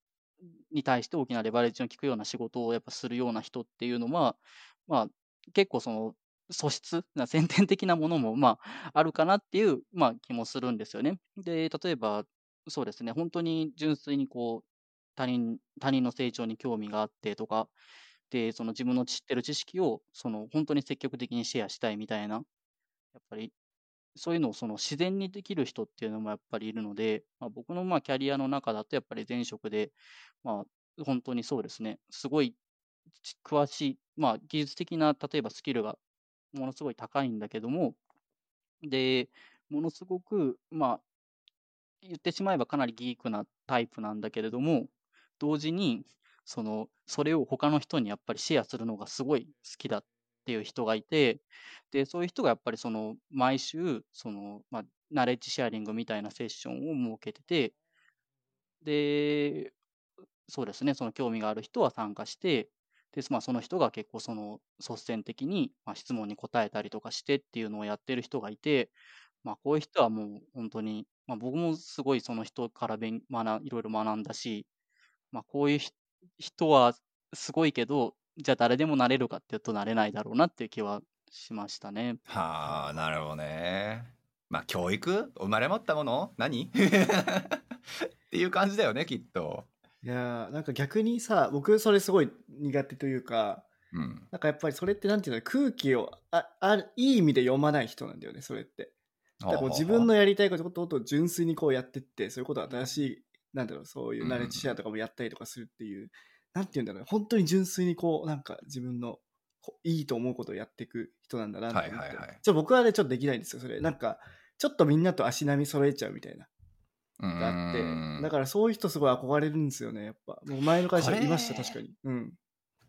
に対して大きなレバレッジの効くような仕事をやっぱするような人っていうのは、まあ結構その素質な先天的なものもまああるかなっていう、まあ、気もするんですよね。で、例えばそうですね、本当に純粋にこう他人他人の成長に興味があってとか、で、その自分の知ってる知識をその本当に積極的にシェアしたいみたいな、やっぱりそういうのをその自然にできる人っていうのもやっぱりいるので、まあ、僕のまあキャリアの中だとやっぱり前職で、まあ、本当にそうですね、すごい詳しい、まあ、技術的な例えばスキルがものすごい高いんだけども、で、ものすごく、まあ、言ってしまえばかなりギークなタイプなんだけれども、同時に、その、それを他の人にやっぱりシェアするのがすごい好きだっていう人がいて、で、そういう人がやっぱりその、毎週、その、まあ、ナレッジシェアリングみたいなセッションを設けてて、で、そうですね、その興味がある人は参加して、で、まあ、その人が結構その率先的に、まあ、質問に答えたりとかしてっていうのをやってる人がいて、まあ、こういう人はもう本当に、まあ、僕もすごいその人から学いろいろ学んだし、まあ、こういうひ人はすごいけど、じゃあ誰でもなれるかっていうとなれないだろうなっていう気はしましたね。はあなるほどね。まあ教育？生まれ持ったもの？何？っていう感じだよねきっと。いやーなんか逆にさ僕それすごい苦手というかうん。なんかやっぱりそれってなんていうの空気をああいい意味で読まない人なんだよねそれって。だからこう自分のやりたいことを純粋にこうやってってそういうこと新しいなんだろうそういうナレッジシェアとかもやったりとかするっていう、なんていうんだろう本当に純粋にこうなんか自分のこいいと思うことをやっていく人なんだなと思って、はいはいはい。ちょ僕はねちょっとできないんですよそれ。なんかちょっとみんなと足並み揃えちゃうみたいな。があって。だからそういう人すごい憧れるんですよねやっぱ。もう前の会社いました確かに。うん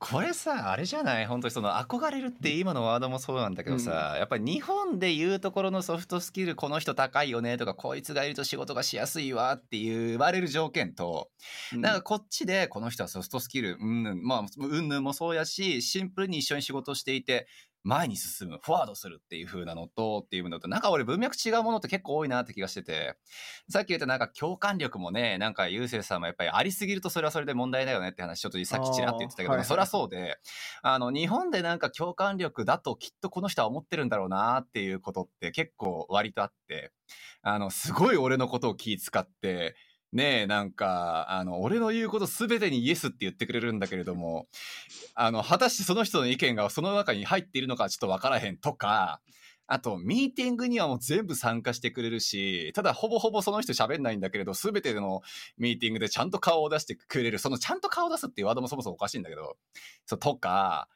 これさあれじゃない？本当にその憧れるって今のワードもそうなんだけどさ、やっぱり日本で言うところのソフトスキルこの人高いよねとかこいつがいると仕事がしやすいわっていう言われる条件と、うん。なんかこっちでこの人はソフトスキルうんぬんまあうんぬんもそうやしシンプルに一緒に仕事していて前に進む、フォワードするっていう風なのと、っていうのと、なんか俺文脈違うものって結構多いなって気がしてて、さっき言ったなんか共感力もね、なんかゆうせいさんもやっぱりありすぎるとそれはそれで問題だよねって話、ちょっとさっきちらって言ってたけど、はいはいそりゃそうで、あの、日本でなんか共感力だときっとこの人は思ってるんだろうなっていうことって結構割とあって、あの、すごい俺のことを気遣って、ねえ、なんか、あの、俺の言うことすべてにイエスって言ってくれるんだけれども、あの、果たしてその人の意見がその中に入っているのかちょっとわからへんとか、あと、ミーティングにはもう全部参加してくれるし、ただほぼほぼその人喋んないんだけれど、すべてのミーティングでちゃんと顔を出してくれる。そのちゃんと顔を出すっていうワードもそもそもおかしいんだけど、そう、とか、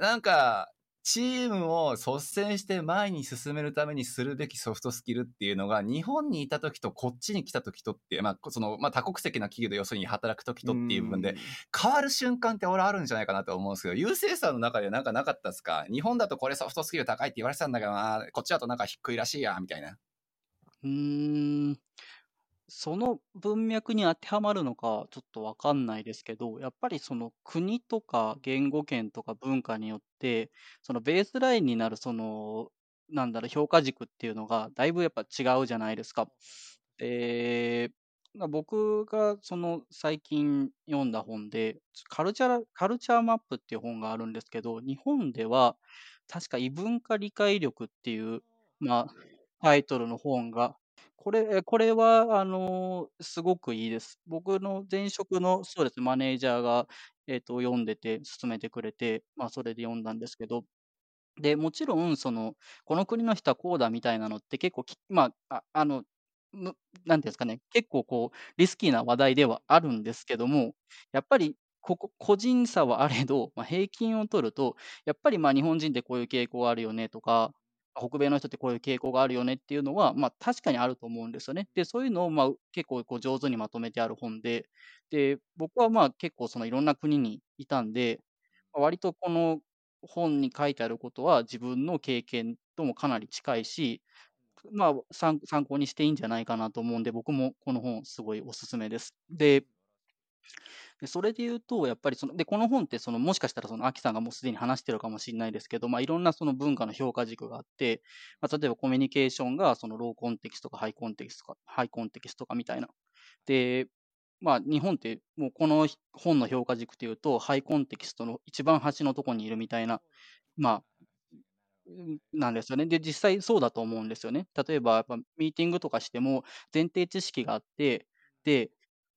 なんか、チームを率先して前に進めるためにするべきソフトスキルっていうのが、日本にいた時とこっちに来た時とって、まあ、その、まあ、多国籍な企業で要するに働く時とっていう部分で、変わる瞬間って俺あるんじゃないかなと思うんですけど、優勢さんの中でなんかなかったですか？日本だとこれソフトスキル高いって言われてたんだけどな、こっちだとなんか低いらしいや、みたいな。うーん、その文脈に当てはまるのかちょっとわかんないですけど、やっぱりその国とか言語圏とか文化によって、そのベースラインになるその、なんだろう、評価軸っていうのがだいぶやっぱ違うじゃないですか。で、まあ僕がその最近読んだ本で、カルチャー、カルチャーマップっていう本があるんですけど、日本では確か異文化理解力っていう、まあ、タイトルの本が、これ、これは、あのすごくいいです。僕の前職の、そうです、マネージャーが、えっと、読んでて、勧めてくれて、まあ、それで読んだんですけど、で、もちろん、その、この国の人はこうだみたいなのって結構き、まあ、ああの、むなんていうんですかね、結構こう、リスキーな話題ではあるんですけども、やっぱり、ここ、個人差はあれど、まあ、平均を取ると、やっぱりまあ日本人ってこういう傾向あるよねとか、北米の人ってこういう傾向があるよねっていうのは、まあ確かにあると思うんですよね。で、そういうのをまあ結構こう上手にまとめてある本で、で、僕はまあ結構そのいろんな国にいたんで、まあ割とこの本に書いてあることは自分の経験ともかなり近いし、まあ参参考にしていいんじゃないかなと思うんで、僕もこの本すごいおすすめです。で、でそれで言うと、やっぱりその、で、この本って、その、もしかしたら、その、アキさんがもうすでに話してるかもしれないですけど、まあ、いろんなその文化の評価軸があって、まあ、例えばコミュニケーションが、その、ローコンテキストとかハイコンテキストとか、ハイコンテキストとかみたいな。で、まあ、日本って、もうこの本の評価軸っていうと、ハイコンテキストの一番端のところにいるみたいな、まあ、うんなんですよね。で、実際そうだと思うんですよね。例えば、ミーティングとかしても、前提知識があって、で、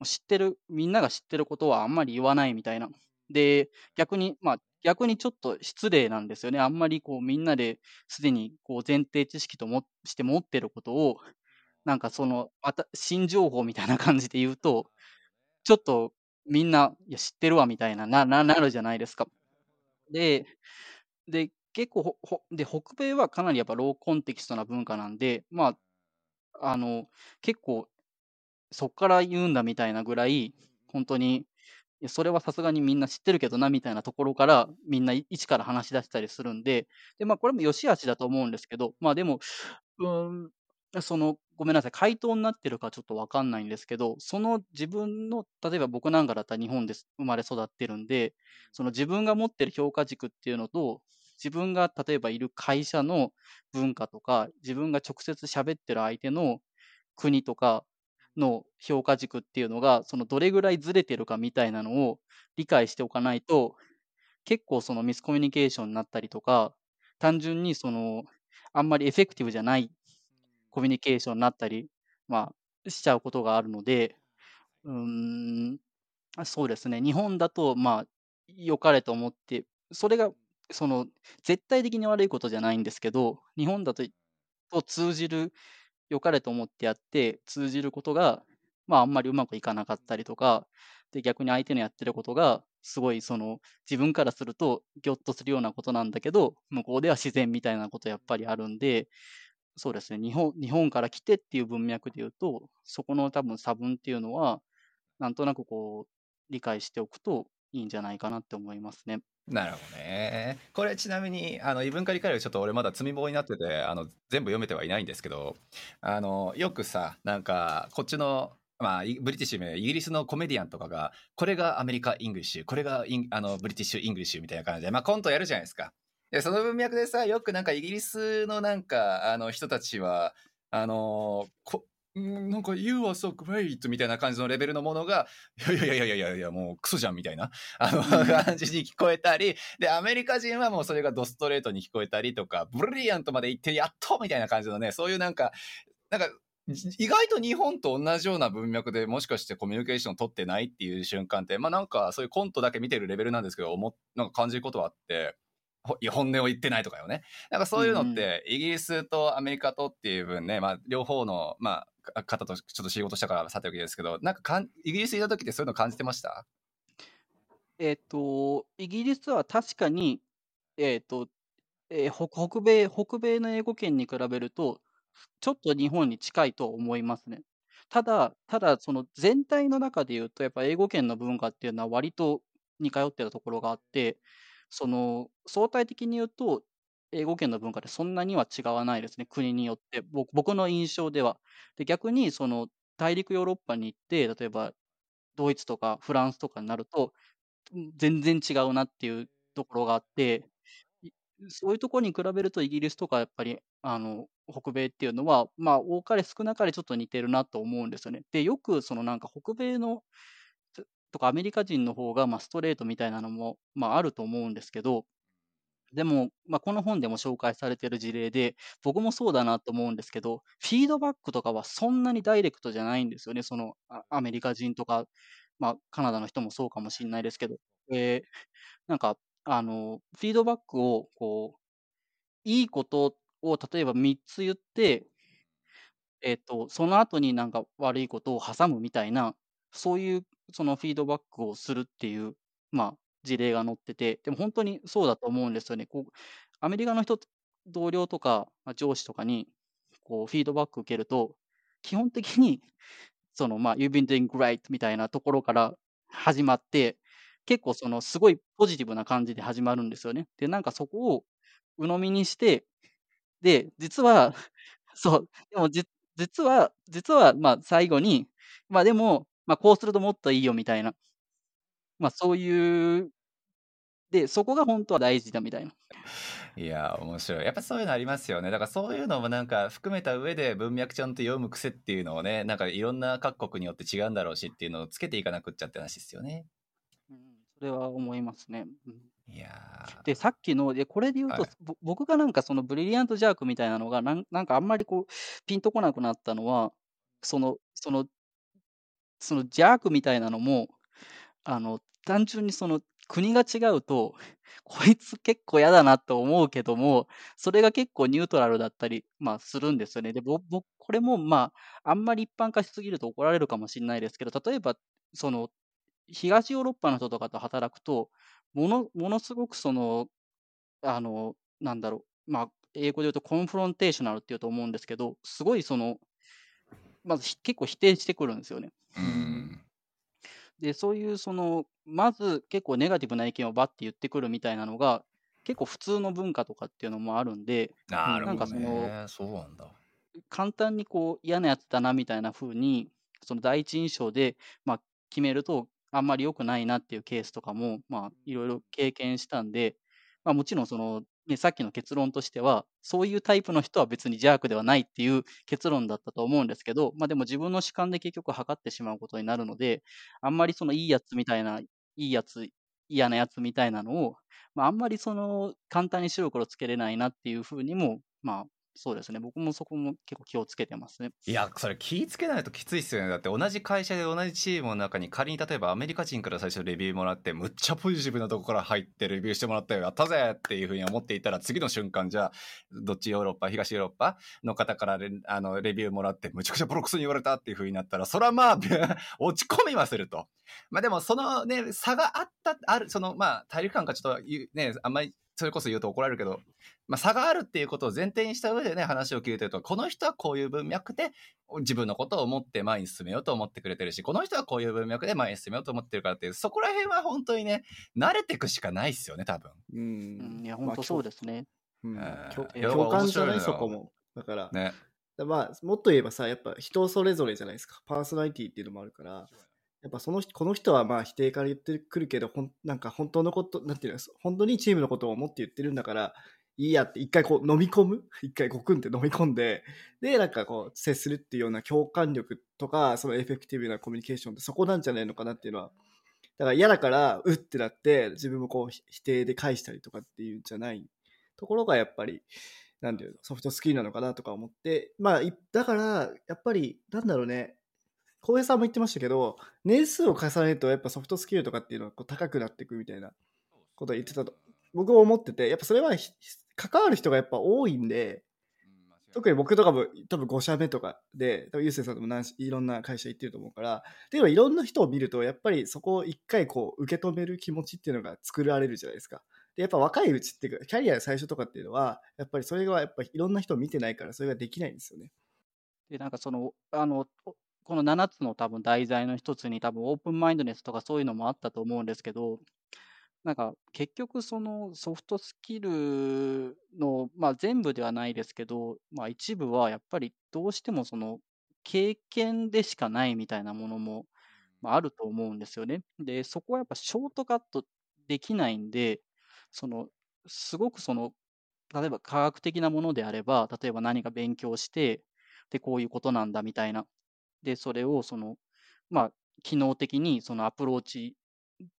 知ってる、みんなが知ってることはあんまり言わないみたいな。で、逆に、まあ、逆にちょっと失礼なんですよね。あんまりこう、みんなですでにこう前提知識ともして持ってることを、なんかその、また、新情報みたいな感じで言うと、ちょっとみんな、いや、知ってるわみたいな、な、な、なるじゃないですか。で、で、結構ほ、で、北米はかなりやっぱローコンテキストな文化なんで、まあ、あの、結構、そっから言うんだみたいなぐらい、本当に、いやそれはさすがにみんな知ってるけどなみたいなところから、みんな一から話し出したりするんで、で、まあ、これも良し悪しだと思うんですけど、まあでも、うん、その、ごめんなさい、回答になってるかちょっとわかんないんですけど、その自分の、例えば僕なんかだったら日本で生まれ育ってるんで、その自分が持ってる評価軸っていうのと、自分が例えばいる会社の文化とか、自分が直接喋ってる相手の国とかの評価軸っていうのが、そのどれぐらいずれてるかみたいなのを理解しておかないと、結構そのミスコミュニケーションになったりとか、単純にその、あんまりエフェクティブじゃないコミュニケーションになったり、まあ、しちゃうことがあるので、うん、そうですね。日本だと、まあ、良かれと思って、それが、その、絶対的に悪いことじゃないんですけど、日本だと、と通じる、良かれと思ってやって、通じることが、まあ、あんまりうまくいかなかったりとか、で、逆に相手のやってることが、すごい、その、自分からすると、ぎょっとするようなことなんだけど、向こうでは自然みたいなことやっぱりあるんで、そうですね。日本、日本から来てっていう文脈で言うと、そこの多分差分っていうのは、なんとなくこう、理解しておくといいんじゃないかなって思いますね。なるほどね。これちなみに、あの、異文化理解力ちょっと俺まだ積み棒になってて、あの、全部読めてはいないんですけど、あの、よくさ、なんか、こっちの、まあ、 British ね、イギリスのコメディアンとかが、これが American English、これがインあの British English みたいな感じで、まあ、コントやるじゃないですか。でその文脈でさ、よくなんかイギリスのなんか、あの人たちは、あのこなんか、You are so great みたいな感じのレベルのものが、いやいやいやいやいやもうクソじゃんみたいな、あの、感じに聞こえたり、で、アメリカ人はもうそれがドストレートに聞こえたりとか、 brilliant まで行ってやっとみたいな感じのね、そういうなんか、なんか、意外と日本と同じような文脈でもしかしてコミュニケーション取ってないっていう瞬間って、まあなんかそういうコントだけ見てるレベルなんですけど、思なんか感じることはあって、本音を言ってないとかよね。なんかそういうのって、イギリスとアメリカとっていう分ね、まあ両方の、まあ、方とちょっと仕事したからさておきですけど、なんかかんイギリスにいた時ってそういうの感じてました？えっと、イギリスは確かに、えっと、えー北北米、北米の英語圏に比べると、ちょっと日本に近いと思いますね。ただ、ただ、その全体の中で言うと、やっぱ英語圏の文化っていうのは割と似通ってるところがあって、その相対的に言うと、英語圏の文化ってそんなには違わないですね、国によって。僕僕の印象では。で逆に、その大陸ヨーロッパに行って、例えばドイツとかフランスとかになると、全然違うなっていうところがあって、そういうところに比べるとイギリスとかやっぱりあの北米っていうのは、まあ、多かれ少なかれちょっと似てるなと思うんですよね。で、よくそのなんか北米のとかアメリカ人の方がまあストレートみたいなのも、まあ、あると思うんですけど、でも、まあ、この本でも紹介されている事例で、僕もそうだなと思うんですけど、フィードバックとかはそんなにダイレクトじゃないんですよね。そのアメリカ人とか、まあ、カナダの人もそうかもしれないですけど、えーなんか、あの、フィードバックを、こう、いいことを例えば3つ言って、えっと、その後になんか悪いことを挟むみたいな、そういうそのフィードバックをするっていう、まあ、事例が載ってて、でも本当にそうだと思うんですよね。こうアメリカの人、同僚とか、まあ、上司とかに、こう、フィードバック受けると、基本的に、その、まあ、You've been doing great みたいなところから始まって、結構その、すごいポジティブな感じで始まるんですよね。で、なんかそこを鵜呑みにして、で、実は、そう、でも、実は、実は、まあ、最後に、まあでも、まあ、こうするともっといいよみたいな、まあ、そういう、で、そこが本当は大事だみたいな。いや、面白い。やっぱそういうのありますよね。だからそういうのもなんか含めた上で文脈ちゃんと読む癖っていうのをね、なんかいろんな各国によって違うんだろうしっていうのをつけていかなくっちゃって話ですよね。うん、それは思いますね。うんいやーで、さっきの、で、これで言うと、はいぼ僕がなんかそのブリリアントジャークみたいなのがなん、なんかあんまりこう、ピンとこなくなったのは、その、その、そのジャークみたいなのも、あの、単純にその国が違うと、こいつ結構嫌だなと思うけども、それが結構ニュートラルだったり、まあ、するんですよね。で、僕、これもまあ、あんまり一般化しすぎると怒られるかもしれないですけど、例えば、その、東ヨーロッパの人とかと働くと、もの、ものすごくその、あの、なんだろう、まあ、英語で言うとコンフロンテーショナルっていうと思うんですけど、すごいその、まずひ結構否定してくるんですよね。うん。で、そういうその、まず結構ネガティブな意見をバッて言ってくるみたいなのが、結構普通の文化とかっていうのもあるんで、なるほどなんかそのね。そうなんだ。簡単にこう嫌なやつだなみたいな風に、その第一印象で、まあ、決めると、あんまり良くないなっていうケースとかも、まあ、いろいろ経験したんで、まあ、もちろんその、ね、さっきの結論としては、そういうタイプの人は別に邪悪ではないっていう結論だったと思うんですけど、まあでも自分の主観で結局測ってしまうことになるので、あんまりそのいいやつみたいな、いいやつ、嫌なやつみたいなのを、まああんまりその簡単に白黒つけれないなっていうふうにも、まあそうですね。僕もそこも結構気をつけてますね。いや、それ気ぃつけないときついっすよね。だって同じ会社で同じチームの中に仮に例えばアメリカ人から最初レビューもらって、むっちゃポジティブなとこから入ってレビューしてもらったよ、やったぜっていうふうに思っていたら、次の瞬間じゃあ、どっちヨーロッパ、東ヨーロッパの方からレあのレビューもらって、むちゃくちゃボロクソに言われたっていうふうになったら、それはまあ、落ち込みはすると。まあでも、そのね、差があった、ある、そのまあ、大陸間かちょっとね、あんまりそれこそ言うと怒られるけど、まあ、差があるっていうことを前提にした上でね、話を聞いてると、この人はこういう文脈で自分のことを思って前に進めようと思ってくれてるし、この人はこういう文脈で前に進めようと思ってるからっていう、そこら辺は本当にね、慣れていくしかないっすよね、多分。ううん、ん。いや、本当そうですね。うんえー共感じゃない？そこも。だから、ね。まあ、もっと言えばさ、やっぱ人それぞれじゃないですか。パーソナリティっていうのもあるから、やっぱそのこの人はまあ否定から言ってくるけどほんなんか本当のことなんていうの本当にチームのことを思って言ってるんだからいいやって一回こう飲み込む？一回ゴクンって飲み込んででなんかこう接するっていうような共感力とかそのエフェクティブなコミュニケーションってそこなんじゃないのかなっていうのは。だから嫌だからうってなって自分もこう否定で返したりとかっていうんじゃないところがやっぱりなんていうのソフトスキルなのかなとか思って。まあだからやっぱりなんだろうね。浩平さんも言ってましたけど年数を重ねるとやっぱソフトスキルとかっていうのはこう高くなっていくみたいなことを言ってたと僕は思っててやっぱそれはひ関わる人がやっぱ多いんで特に僕とかも多分5社目とかで多分ゆうせいさんとも何しいろんな会社行ってると思うからでもいろんな人を見るとやっぱりそこを一回こう受け止める気持ちっていうのが作られるじゃないですか。でやっぱ若いうちっていうかキャリア最初とかっていうのはやっぱりそれがやっぱりいろんな人を見てないからそれができないんですよね。で、なんかその、あの、おこの7つの多分題材の一つに多分オープンマインドネスとかそういうのもあったと思うんですけど、なんか結局そのソフトスキルの、まあ全部ではないですけど、まあ一部はやっぱりどうしてもその経験でしかないみたいなものも、まあ、あると思うんですよね。で、そこはやっぱショートカットできないんで、その、すごくその、例えば科学的なものであれば、例えば何か勉強して、で、こういうことなんだみたいな。で、それをその、まあ、機能的にそのアプローチ、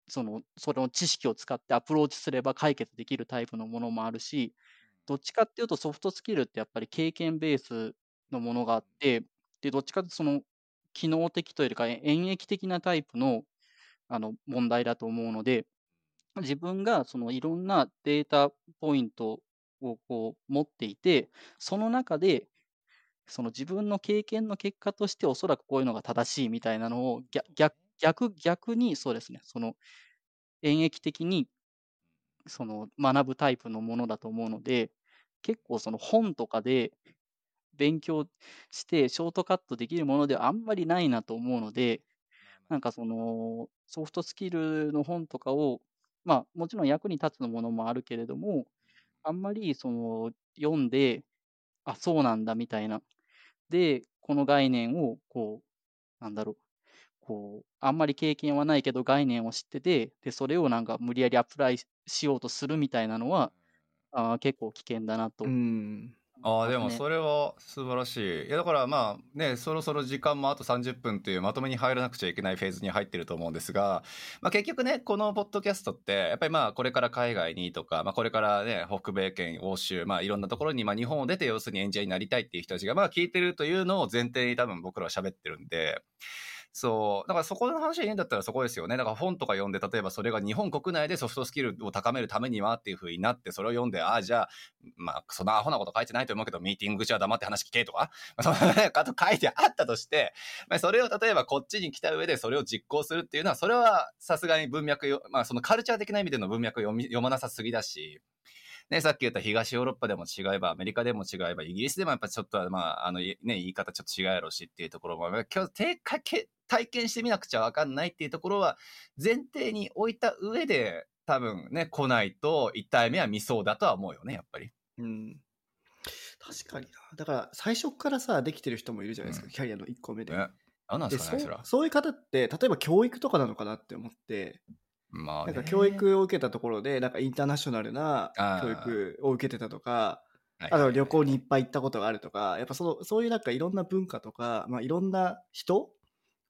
その、その知識を使ってアプローチすれば解決できるタイプのものもあるし、どっちかっていうとソフトスキルってやっぱり経験ベースのものがあって、で、どっちかってその、機能的というか演繹的なタイプのあの問題だと思うので、自分がそのいろんなデータポイントをこう持っていて、その中でその自分の経験の結果としておそらくこういうのが正しいみたいなのを逆逆逆逆にそうですね、その演繹的にその学ぶタイプのものだと思うので、結構その本とかで勉強してショートカットできるものではあんまりないなと思うので、なんかそのソフトスキルの本とかを、まあもちろん役に立つものもあるけれども、あんまりその読んで、あ、そうなんだみたいな。で、この概念をこう、なんだろう、こう、あんまり経験はないけど概念を知ってて、で、それをなんか無理やりアプライしようとするみたいなのは、あー結構危険だなと。ああ。でもそれは素晴らしい。いや、だからまあね、そろそろ時間もあと30分というまとめに入らなくちゃいけないフェーズに入ってると思うんですが、まあ結局ね、このポッドキャストって、やっぱりまあこれから海外にとか、まあこれからね、北米圏、欧州、まあいろんなところに、まあ日本を出て要するにエンジニアになりたいっていう人たちがまあ聞いてるというのを前提に多分僕らは喋ってるんで、そう。だからそこの話でいいんだったらそこですよね。だから本とか読んで、例えばそれが日本国内でソフトスキルを高めるためにはっていう風になって、それを読んで、ああ、じゃあ、まあ、そんなアホなこと書いてないと思うけど、ミーティング口は黙って話聞けとか、そんなこと書いてあったとして、まあ、それを例えばこっちに来た上でそれを実行するっていうのは、それはさすがに文脈よ、まあ、そのカルチャー的な意味での文脈を読み読まなさすぎだし、ね、さっき言った東ヨーロッパでも違えば、アメリカでも違えば、イギリスでもやっぱちょっとは、まあ、あの、いね、言い方ちょっと違うやろうしっていうところも、まあ今日、てかけ体験してみなくちゃわかんないっていうところは、前提に置いた上で、多分ね、来ないと、1体目は見そうだとは思うよね、やっぱり。うん。確かにな。だから最初からさ、できてる人もいるじゃないですか、うんキャリアの1個目で。ね。何なんでかね、そ。そういう方って、例えば教育とかなのかなって思って、まあ、ね。なんか教育を受けたところで、なんかインターナショナルな教育を受けてたとか、はいあと旅行にいっぱい行ったことがあるとか、やっぱそのそういうなんかいろんな文化とか、まあ、いろんな人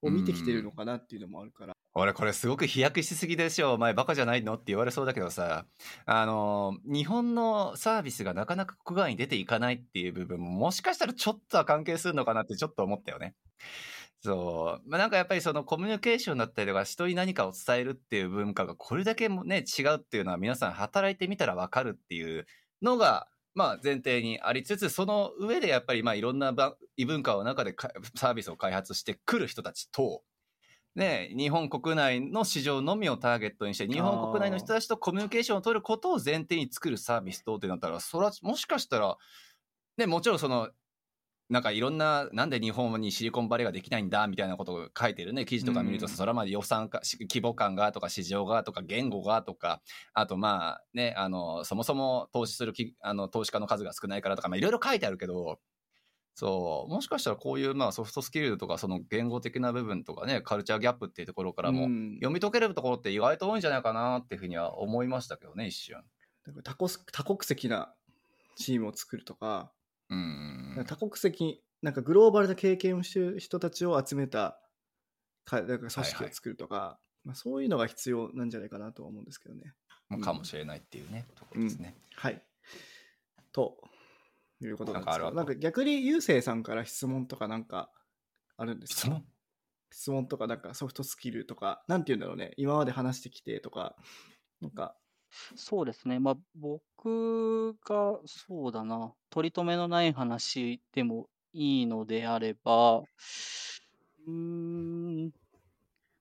を見てきてるのかなっていうのもあるから。俺これすごく飛躍しすぎでしょお前バカじゃないのって言われそうだけどさあの日本のサービスがなかなか国外に出ていかないっていう部分ももしかしたらちょっとは関係するのかなってちょっと思ったよね。そう。まあ、なんかやっぱりそのコミュニケーションだったりとか人に何かを伝えるっていう文化がこれだけもね違うっていうのは皆さん働いてみたらわかるっていうのがまあ前提にありつつその上でやっぱりまあいろんな異文化の中でサービスを開発してくる人たちとね、日本国内の市場のみをターゲットにして日本国内の人たちとコミュニケーションを取ることを前提に作るサービスとってなったらそれはもしかしたら、ね、もちろんそのなんかいろんななんで日本にシリコンバレーができないんだみたいなことを書いてるね。記事とか見ると、うん。それはまあ予算かし規模感がとか市場がとか言語がとかあとまあねあのそもそも投資するきあの投資家の数が少ないからとかまあいろいろ書いてあるけどそう、もしかしたらこういうまあソフトスキルとかその言語的な部分とかね、カルチャーギャップっていうところからもうん。読み解けるところって意外と多いんじゃないかなっていうふうには思いましたけどね、一瞬。多国籍なチームを作るとか、うん。多国籍なんかグローバルな経験をしてる人たちを集めたかなんか組織を作るとか、まあ、そういうのが必要なんじゃないかなとは思うんですけどね。まあかもしれないっていうね、ところですね。はい。ということなんですなんか逆にゆうせいさんから質問とかなんかあるんですか？質問？質問とかなんかソフトスキルとか、なんて言うんだろうね、今まで話してきてとか、なんか、そうですね。まあ、僕が、そうだな、取り留めのない話でもいいのであれば、うーん、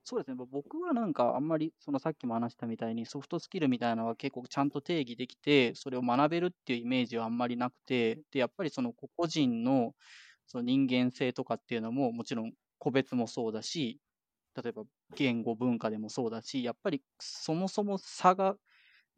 そうですね。僕はなんかあんまり、そのさっきも話したみたいにソフトスキルみたいなのは結構ちゃんと定義できて、それを学べるっていうイメージはあんまりなくて、で、やっぱりその個々人のその人間性とかっていうのももちろん個別もそうだし、例えば言語文化でもそうだし、やっぱりそもそも差が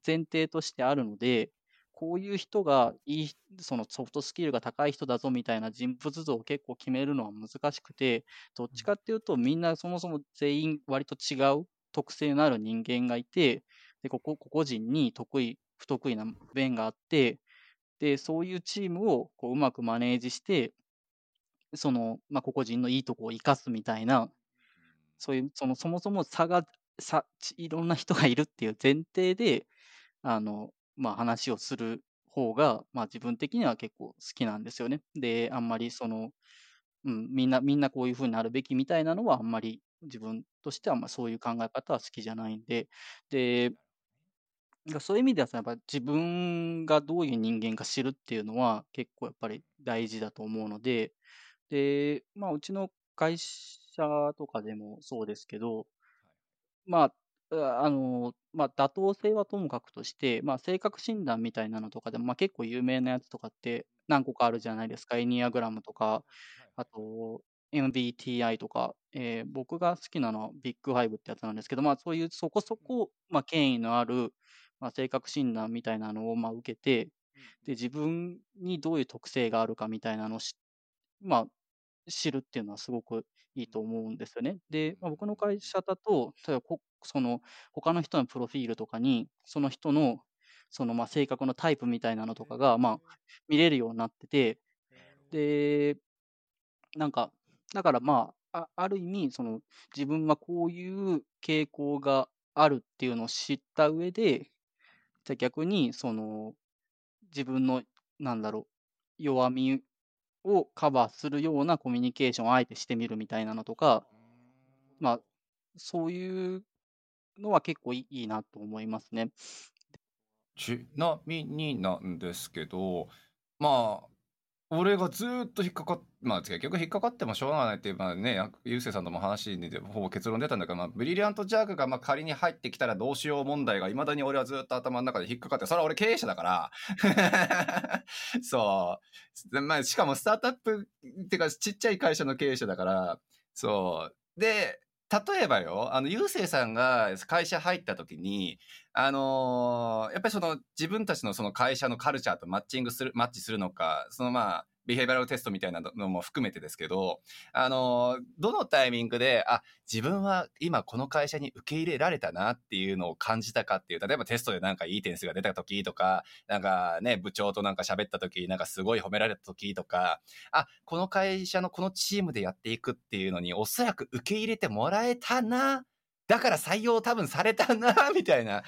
前提としてあるので、こういう人がいい、そのソフトスキルが高い人だぞみたいな人物像を結構決めるのは難しくて、どっちかっていうとみんなそもそも全員割と違う特性のある人間がいて、で、ここ、個々人に得意、不得意な面があって、で、そういうチームをこううまくマネージして、その、まあ、個々人のいいとこを生かすみたいな、そういう、その、そもそも差が、差、ちいろんな人がいるっていう前提で、あの、まあ、話をする方が、まあ、自分的には結構好きなんですよね。で、あんまりその、うん、みんな、みんなこういう風になるべきみたいなのは、あんまり自分としては、まあ、そういう考え方は好きじゃないんで、で、がそういう意味ではさ、やっぱ自分がどういう人間か知るっていうのは結構やっぱり大事だと思うので、で、まあ、うちの会社とかでもそうですけど、まあ、ああの、まあ、妥当性はともかくとして、まあ、性格診断みたいなのとかでも、まあ、結構有名なやつとかって何個かあるじゃないですか。エニアグラムとか、あと、MBTI とか、えー僕が好きなのはビッグファイブってやつなんですけど、まあ、そういうそこそこ、まあ、権威のある、まあ、性格診断みたいなのを、まあ、受けて、で、自分にどういう特性があるかみたいなのをし、まあ、知るっていうのはすごくいいと思うんですよね。で、まあ、僕の会社だと、例えばこ、その、他の人のプロフィールとかに、その人の、その、まあ、性格のタイプみたいなのとかが、まあ、見れるようになってて、で、なんか、だからまあ、ある意味、その、自分はこういう傾向があるっていうのを知った上で、じゃ逆に、その、自分の、なんだろう、弱みをカバーするようなコミュニケーションをあえてしてみるみたいなのとか、まあ、そういうのは結構いいなと思いますね。ちなみになんですけど、まあ、俺がずっと引っかかっ、まあ結局引っかかってもしょうがないっていう、まあね、ゆうせいさんとも話でほぼ結論出たんだけど、まあ、ブリリアントジャークがまあ仮に入ってきたらどうしよう問題がいまだに俺はずっと頭の中で引っかかって、それは俺経営者だから。そう。まあしかもスタートアップっていうかちっちゃい会社の経営者だから、そう。で、例えばよ、あの、ゆうせいさんが会社入った時に、あのーやっぱりその自分たちのその会社のカルチャーとマッチングする、マッチするのか、そのまあ、ビヘイバルテストみたいなのも含めてですけど、あのどのタイミングで、あ、自分は今この会社に受け入れられたなっていうのを感じたかっていう、例えばテストでなんかいい点数が出た時とか、なんかね、部長となんか喋った時、なんかすごい褒められた時とか、あ、この会社のこのチームでやっていくっていうのにおそらく受け入れてもらえたな。だから採用多分されたな、みたいな。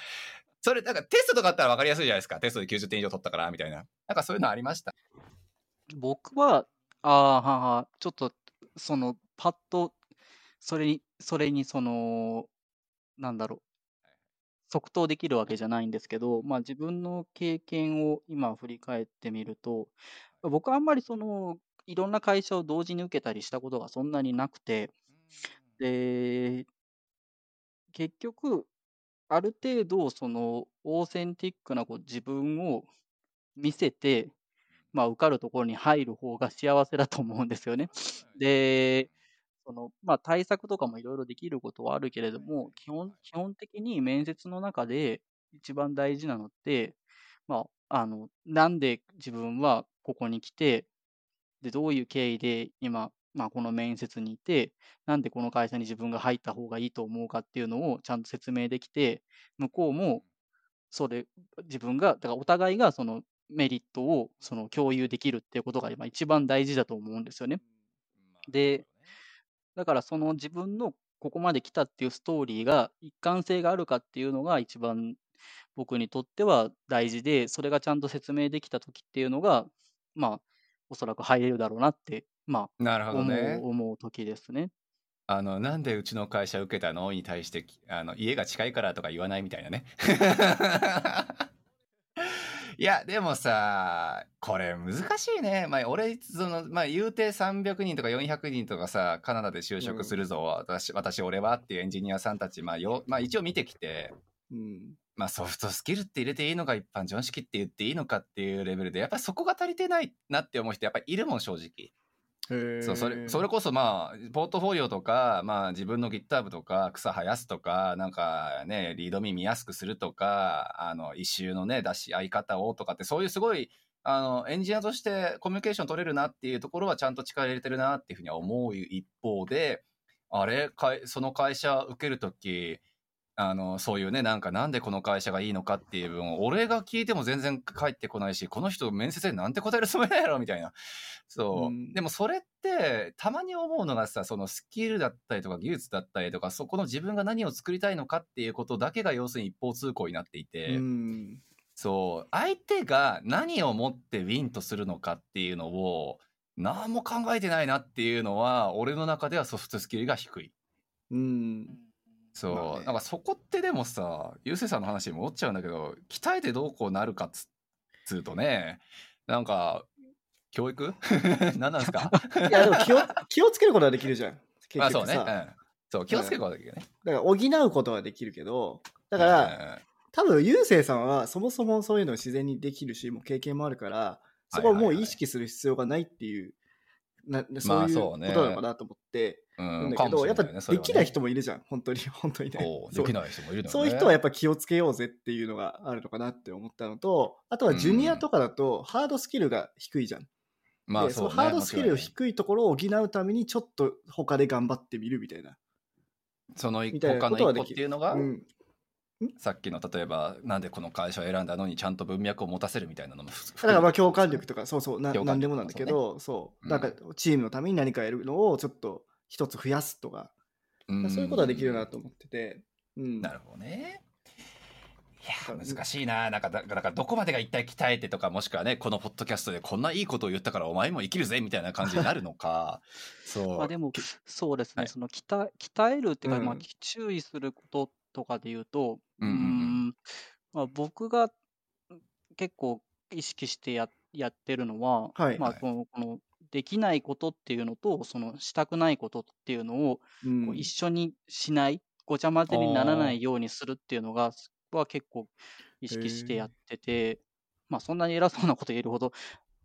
それ、なんかテストとかあったら分かりやすいじゃないですか。テストで90点以上取ったから、みたいな。なんかそういうのありました？僕は、ああ、はは、ちょっと、その、パッと、それに、それに、その、なんだろう、即答できるわけじゃないんですけど、まあ自分の経験を今振り返ってみると、僕はあんまりその、いろんな会社を同時に受けたりしたことがそんなになくて、で、結局、ある程度、その、オーセンティックなこう自分を見せて、まあ、受かるところに入る方が幸せだと思うんですよね。で、その、まあ、対策とかもいろいろできることはあるけれども、基本、基本的に面接の中で一番大事なのって、まあ、あの、なんで自分はここに来て、で、どういう経緯で今、まあ、この面接にいて、なんでこの会社に自分が入った方がいいと思うかっていうのをちゃんと説明できて、向こうも、それ、自分が、だからお互いがそのメリットをその共有できるっていうことが今一番大事だと思うんですよね。で、だからその自分のここまで来たっていうストーリーが一貫性があるかっていうのが一番僕にとっては大事で、それがちゃんと説明できた時っていうのが、まあ、おそらく入れるだろうなって、まなるあ、思ほどねう、。思う時ですね。あの、なんでうちの会社受けたの？に対して、あの、家が近いからとか言わないみたいなね。いや、でもさ、これ難しいね。まあ、俺、その、まあ、言うて300人とか400人とかさ、カナダで就職するぞ、私、私、俺はっていうエンジニアさんたち、まあ、よ、まあ、一応見てきて、うん。まあ、ソフトスキルって入れていいのか、一般常識って言っていいのかっていうレベルで、やっぱりそこが足りてないなって思う人、やっぱりいるもん、正直。へそうそれそれこそまあポートフォリオとか、まあ、自分の GitHub とか草生やすとかなんかねリードミ見やすくするとかあの一周のね出し合い方をとかってそういうすごいあのエンジニアとしてコミュニケーション取れるなっていうところはちゃんと力入れてるなっていうふうには思う一方であれかいその会社受けるときあのそういうねなんかなんでこの会社がいいのかっていう部分を俺が聞いても全然返ってこないしこの人面接でなんて答えるつもりなんやろみたいな そう、うんでもそれってたまに思うのがさそのスキルだったりとか技術だったりとかそこの自分が何を作りたいのかっていうことだけが要するに一方通行になっていて、うん。そう相手が何をもってウィンとするのかっていうのを何も考えてないなっていうのは俺の中ではソフトスキルが低い。うん。そう、まあね。なんかそこってでもさゆうせいさんの話に戻っちゃうんだけど鍛えてどうこうなるかっつつうとねなんか教育？何 なんですか？いや、でも気を、気をつけることはできるじゃん。結まあそうね、局さ。うん、そう気をつけることだけどね。だから補うことはできるけど、だから、多分、ゆうせいさんはそもそもそういうの自然にできるし、もう経験もあるから、そこはもう意識する必要がないっていう、なそういうことなのかなと思って、うん、なうんんだけど、やっぱできない人ももいるじゃん、本当に、本当にね。できない人もいるそういう人はやっぱ気をつけようぜっていうのがあるのかなって思ったのと、あとはジュニアとかだとハードスキルが低いじゃん。まあそう、でそのね、ハードスキルもちろん低いところを補うためにちょっと他で頑張ってみるみたいな。そのみたいな他の一個ことはできる。っていうのが、うん、さっきの例えばなんでこの会社を選んだのにちゃんと文脈を持たせるみたいなのもだからまあ共感力とかそうそうな何でもなんだけどそう。うん。なんかチームのために何かやるのをちょっと一つ増やすとか、うん。そういうことはできるなと思ってて、うん、なるほどね。いや難しいな。なんかだだからどこまでが一体鍛えてとかもしくはねこのポッドキャストでこんないいことを言ったからお前も生きるぜみたいな感じになるのか。そう。まあでも、そうですね、はい。その鍛え鍛えるっていうか、うん。まあ、注意することとかで言うと、うんうんうん。ん。まあ、僕が結構意識してややってるのは、まあ、はい。はいこのこのできないことっていうのと、そのしたくないことっていうのをうん。こう一緒にしない、ごちゃ混ぜにならないようにするっていうのが、は結構意識してやってて、まあそんなに偉そうなこと言えるほど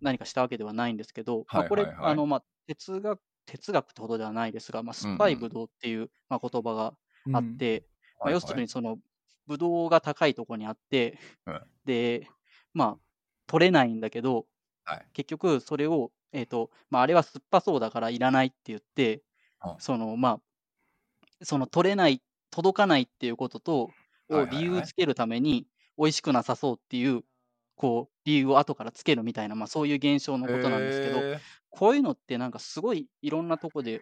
何かしたわけではないんですけど、まあこれ、はいはい。はいあの、まあ哲学、哲学ってほどではないですが、まあ、うんうん。酸っぱいブドウっていう、まあ、言葉があって、まあ、要するににその、ブドウが高いところにあって、うん。で、まあ、取れないんだけど、はい。結局それを、えっ、と、まあ、あれは酸っぱそうだからいらないって言って、うん。その、まあ、その取れない、届かないっていうことと、を理由つけるために、美味しくなさそうっていう、こう、理由を後からつけるみたいな、まあ、そういう現象のことなんですけど、へー。こういうのってなんかすごいいろんなとこで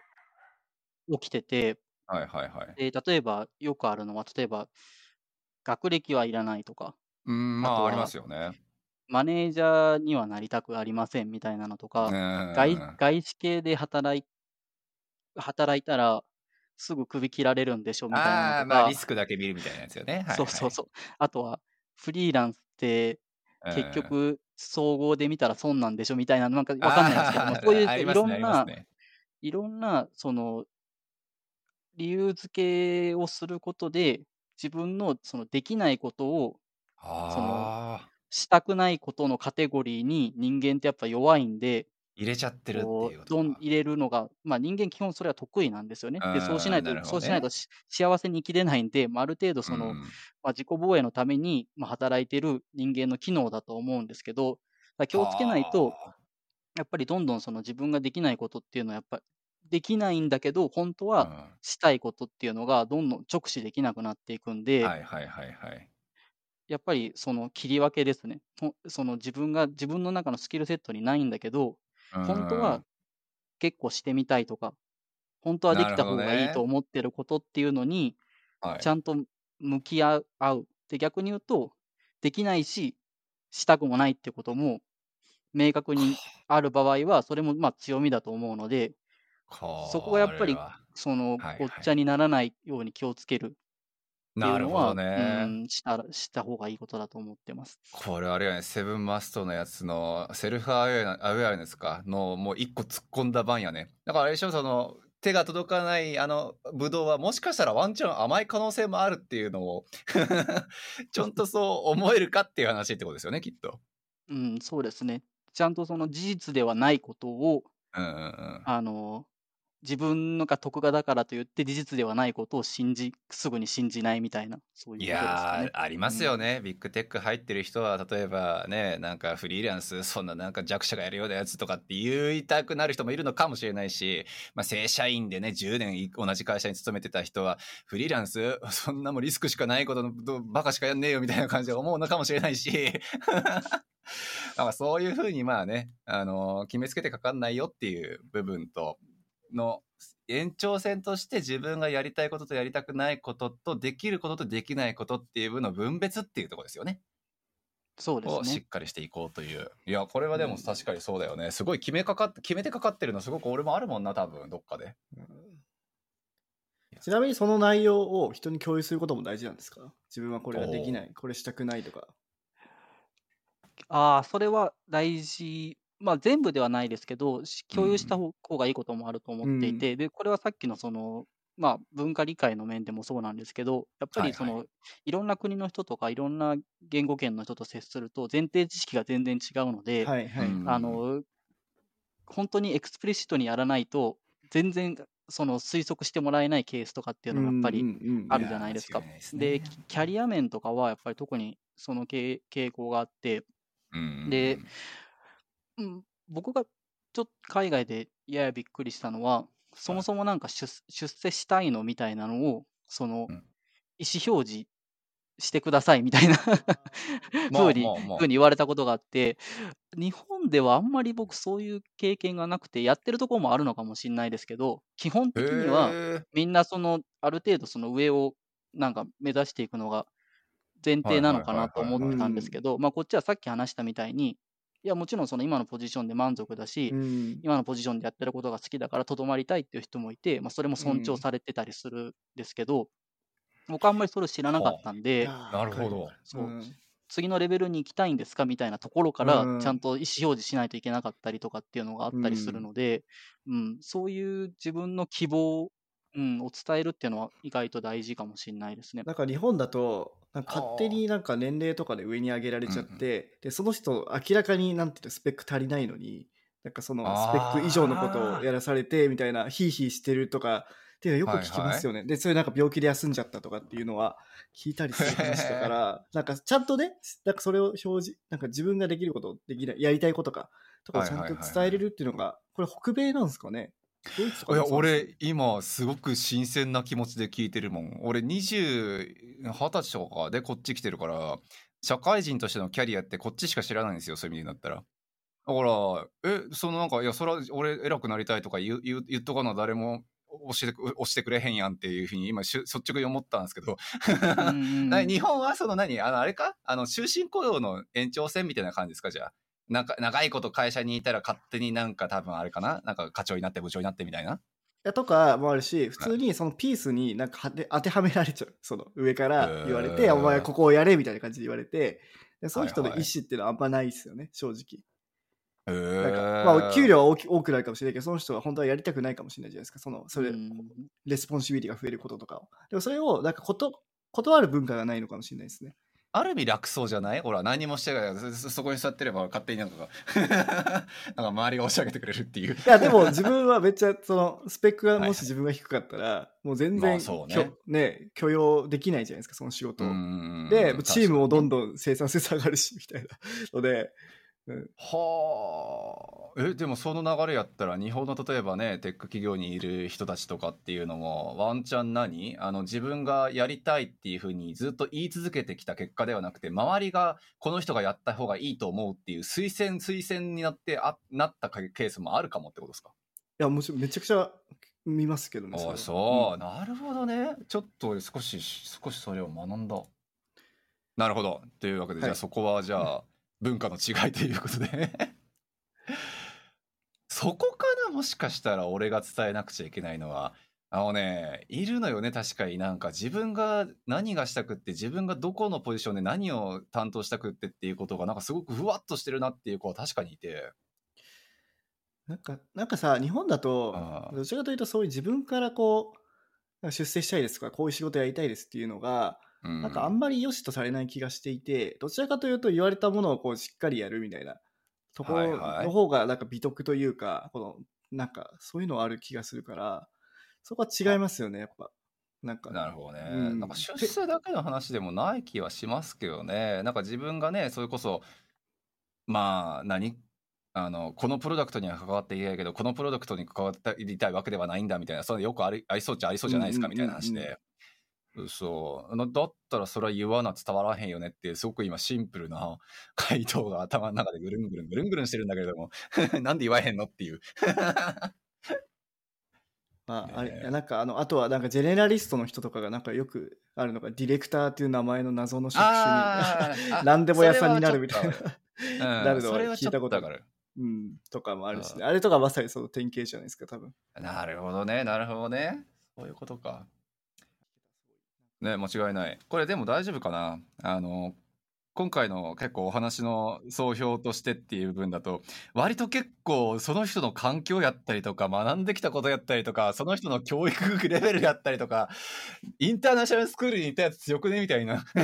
起きてて、はいはいはい。で例えばよくあるのは、例えば学歴はいらないとか、うんまああありますよね。マネージャーにはなりたくありませんみたいなのとか、外外外資系で働い働いたらすぐ首切られるんでしょみたいあなのとか。あまあリ、スクだけ見るみたいなやつよね、はいはい。そうそうそう。あとはフリーランスって結局総合で見たら損なんでしょみたいな、なんかわかんないですけども、ういういろんな、ね。いろんな、その、理由付けをすることで、自分のそのできないことをああ。したくないことのカテゴリーに人間ってやっぱ弱いんで、入れちゃってるってこいうどん入れるのが、まあ人間基本それは得意なんですよね。で、そうしないと、ね。そうしないとし幸せに生きれないんで、まあ、ある程度その、うん。まあ、自己防衛のために、まあ、働いてる人間の機能だと思うんですけど、気をつけないと、はやっぱりどんどんその自分ができないことっていうのはやっぱできないんだけど、本当はしたいことっていうのがどんどん直視できなくなっていくんうで、いはいはいはい。やっぱりその切り分けですね。ほその自分が自分の中のスキルセットにないんだけど、本当は結構してみたいとか、本当はできた方がいいと思ってることっていうのに、はいちゃんと向き合う。合うで、逆に言うと、できないし、したくもないってことも、明確にある場合は、それもまあ強みだと思うので、そこはやっぱりそのごっちゃにならないように気をつけるっていなるほうのは、どね。うん、したらした方がいいことだと思ってます。これあれやね、セブンマストのやつのセルフアウェアアウェアネスか？のもう一個突っ込んだ版やね。だからあれでしょ、その手が届かないあのブドウはもしかしたらワンチャン甘い可能性もあるっていうのを ちゃんとそう思えるかっていう話ってことですよね、きっと。うん、そうですね。ちゃんとその事実ではないことを、うんうんうん。あの、自分のが得がだからといって事実ではないことを信じ、すぐに信じないみたいな、そういうね。やーありますよね、ビッグテック入ってる人は例えばねなんかフリーランスそんななんか弱者がやるようなやつとかって言いたくなる人もいるのかもしれないし、まあ、正社員でね10年い同じ会社に勤めてた人はフリーランスそんなもんリスクしかないことのどバカしかやんねえよみたいな感じで思うのかもしれないし。まあそういうふうにまあね、あの決めつけてかかんないよっていう部分との延長線として自分がやりたいこととやりたくないこととできることとできないことっていう分の分別っていうところですよね。そうですをしね。っかりしていこうという。いやこれはでも確かにそうだよね。すごい決めかかって決めてかかってるのすごく俺もあるもんな多分どっかで。ちなみにその内容を人に共有することも大事なんですか？自分はこれができない、これしたくないとか。ああ、それは大事。まあ全部ではないですけど、し共有した方方がいいこともあると思っていて、で、これはさっきのその、まあ文化理解の面でもそうなんですけど、やっぱりその、はい。いろんな国の人とかいろんな言語圏の人と接すると前提知識が全然違うので、はいはい。うんあの、本当に explicit にやらないと、全然その推測してもらえないケースとかっていうのがやっぱりあるじゃないですか。いや間違いないですね。で、キキャリア面とかはやっぱり特にその傾傾向があって、うん。でうん、僕がちょっと海外でややびっくりしたのは、そもそもなんか出出世したいのみたいなのを、そのうん。意思表示してくださいみたいな まあふうにふうに言われたことがあって、日本ではあんまり僕そういう経験がなくて、やってるところもあるのかもしれないですけど、基本的にはみんなそのある程度その上をなんか目指していくのが前提なのかなと思ってたんですけど、まあこっちはさっき話したみたいに、いやもちろんその今のポジションで満足だし、うん。今のポジションでやってることが好きだからとどまりたいっていう人もいて、まあ、それも尊重されてたりするんですけど、僕あんまりそれを知らなかったんで、なるほど。そう。ん。次のレベルに行きたいんですかみたいなところからうん。ちゃんと意思表示しないといけなかったりとかっていうのがあったりするので、うん。そういう自分の希望、うん、を伝えるっていうのは意外と大事かもしれないですね。なんか日本だと勝手になんか年齢とかで上に上げられちゃって、でその人明らかになんていうのスペック足りないのになんかそのスペック以上のことをやらされてみたいなヒーヒーしてるとかっていうのよく聞きますよね、でそれなんか病気で休んじゃったとかっていうのは聞いたりする話だから なんかちゃんとねなんかそれを表示なんか自分ができることできないやりたいことかとかをちゃんと伝えれるっていうのがこれ北米なんですかね？いや俺今すごく新鮮な気持ちで聞いてるもん。俺20 20歳とかでこっち来てるから社会人としてのキャリアってこっちしか知らないんですよそういう意味になったら。だからえそのなんかいやそれは俺偉くなりたいとか言う言う言っとかな誰も教えてく押してくれへんやんっていうふうに今率直に思ったんですけど。日本はその何？あのあれか？あの終身雇用の延長線みたいな感じですかじゃあなんか長いこと会社にいたら勝手になんか多分あれかな？なんか課長になって部長になってみたいな？いやとかもあるし普通にそのピースになんか当てはめられちゃう。その上から言われて、お前ここをやれみたいな感じで言われてでその人の意思っていうのはあんまないですよね正直。へなんかーまあ給料は大き多くなるかもしれないけどその人は本当はやりたくないかもしれないじゃないですか。そのそれ、うん。 responsibility が増えることとかを。でもそれをなんかこと断る文化がないのかもしれないですねある意味楽そうじゃない？ほら何もしてない。そそそこに座ってれば勝手になんかが なんか周りが押し上げてくれるっていう。いやでも自分はめっちゃそのスペックがもし自分が低かったらもう全ま然、あそうね。ね許容できないじゃないですかその仕事で、チームもどんどんどん生産性下がるし、みたいなので、うんはあ。え、でもその流れやったら、日本の例えばね、テック企業にいる人たちとかっていうのも、ワンチャン何？あの、自分がやりたいっていうふうにずっと言い続けてきた結果ではなくて、周りがこの人がやった方がいいと思うっていう推薦、推薦になって、あ、なったケースもあるかもってことですか？いや、もちろんめちゃくちゃ見ますけどね。あそう、なるほどね。ちょっと少し、少しそれを学んだ。なるほど。というわけで、はいじゃあそこはじゃあ、文化の違いということで。そこかなもしかしたら俺が伝えなくちゃいけないのは、あのね、いるのよね、確かになんか自分が何がしたくって、自分がどこのポジションで何を担当したくってっていうことが、なんかすごくふわっとしてるなっていう子は確かにいて。なんか、なんかさ、日本だとどちらかというとそういう自分からこう、出世したいですとか、こういう仕事やりたいですっていうのが、うんなんかあんまり良しとされない気がしていて、どちらかというと言われたものをこうしっかりやるみたいなところはいはいの方がなんか美徳というか、このなんかそういうのある気がするから、そこは違いますよね、やっぱ。なんか、なるほどね。うんなんか出世だけの話でもない気はしますけどね。なんか自分がね、それこそ、まあ、何？あの、このプロダクトには関わっていないけど、このプロダクトに関わりたいわけではないんだみたいな、それよくありありそうっちゃありそうじゃないですかうんみたいな話で。そう。なだったらそれは言わな伝わらへんよねってすごく今シンプルな 回答が頭の中でぐるんぐるんぐるんぐるんしてるんだけれども なんで言わへんのっていう。まあ、あれなんかあのあとはなんかジェネラリストの人とかがなんかよくあるのがディレクターっていう名前の謎の職種に何でも屋さんになるみたいな。うん。なるのは聞いたことある。うん、とかもあるし、ね、ああれとかまさにその典型じゃないですか多分。なるほどね、なるほどね。そういうことか。ね、間違いない。これでも大丈夫かな？あの、今回の結構お話の総評としてっていう部分だと、割と結構その人の環境やったりとか、学んできたことやったりとか、その人の教育レベルやったりとか、インターナショナルスクールに行ったやつ強くね？みたいな。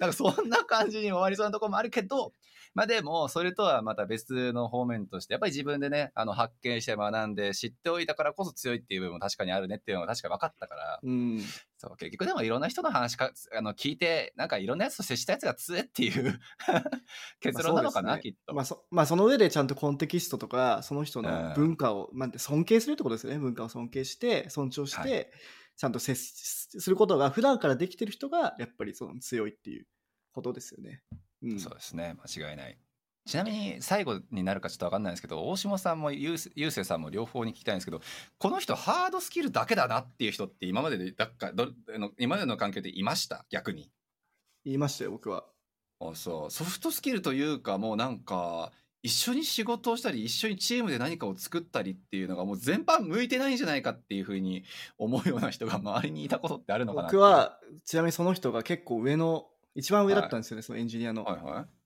なんかそんな感じに終わりそうなとこもあるけど、まあでも、それとはまた別の方面として、やっぱり自分でね、あの発見して学んで知っておいたからこそ強いっていう部分も確かにあるねっていうのが確かに分かったから、うん。そう、結局でもいろんな人の話か、あの、聞いて、なんかいろんなやつと接したやつが強いっていう 結論なのかな、ね。きっと。まあそまあその上でちゃんとコンテキストとかその人うん。の文化を、まあ、尊敬するってことですよね。文化を尊敬して尊重して、はい。ちゃんと接しすることが普段からできてる人がやっぱりその強いっていうことですよね。うん、そうですね、間違いない。ちなみに最後になるかちょっと分かんないんですけど大島さんもゆうせゆうせいさんも両方に聞きたいんですけどこの人ハードスキルだけだなっていう人って今まででだっかどあの今までの環境でいました？逆に。言いましたよ僕は。あそう。ソフトスキルというかもうなんか一緒に仕事をしたり一緒にチームで何かを作ったりっていうのがもう全般向いてないんじゃないかっていうふうに思うような人が周りにいたことってあるのかな僕はちなみにその人が結構上の一番上だったんですよね、そのエンジニアの。はいはい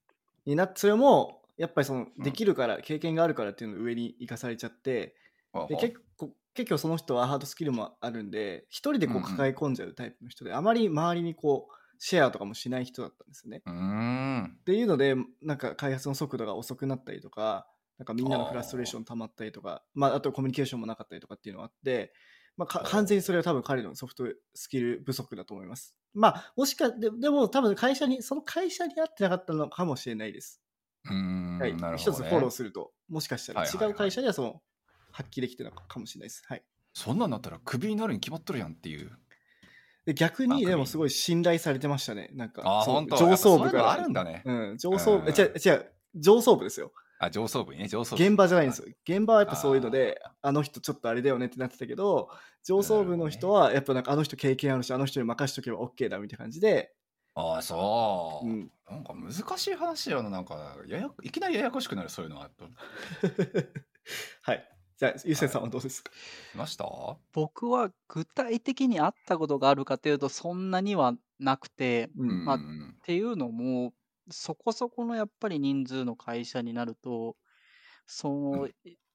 になそれもやっぱりそのうんできるから、経験があるからっていうのが上に生かされちゃってではあはあ結構結構その人はハードスキルもあるんで一人でこうんううん抱え込んじゃうタイプの人で、あまり周りにこうシェアとかもしない人だったんですよね。うーんっていうのでなんか開発の速度が遅くなったりとかなんかみんなのフラストレーション溜まったりとかまあ、あとコミュニケーションもなかったりとかっていうのがあって、まあ、完全にそれは多分彼のソフトスキル不足だと思います。まあもしかででも多分会社にその会社に合ってなかったのかもしれないです。うーんはいね、一つフォローするともしかしたらはいはいはい違う会社ではその発揮できてるのかもしれないです。はい、そんなんなったらクビになるに決まっとるやんっていうで逆まあにでもすごい信頼されてましたね。なんか上層部から。あるんだねうん、上層部、うん違う違う上層部ですよ。あ上層部にね上層部。現場じゃないんですよ。現場はやっぱそういうので、あの人ちょっとあれだよねってなってたけど、上層部の人はやっぱなんかあの人経験あるし、あの人に任しとけば OK だみたいな感じで、ああそう、うん、なんか難しい話やななんかややいきなりややこしくなるそういうのはと はい。じゃあ、ゆうせいさんはどうですか、い。ました？僕は具体的にあったことがあるかというと、そんなにはなくて、うん。まあっていうのも、そこそこのやっぱり人数の会社になると、その、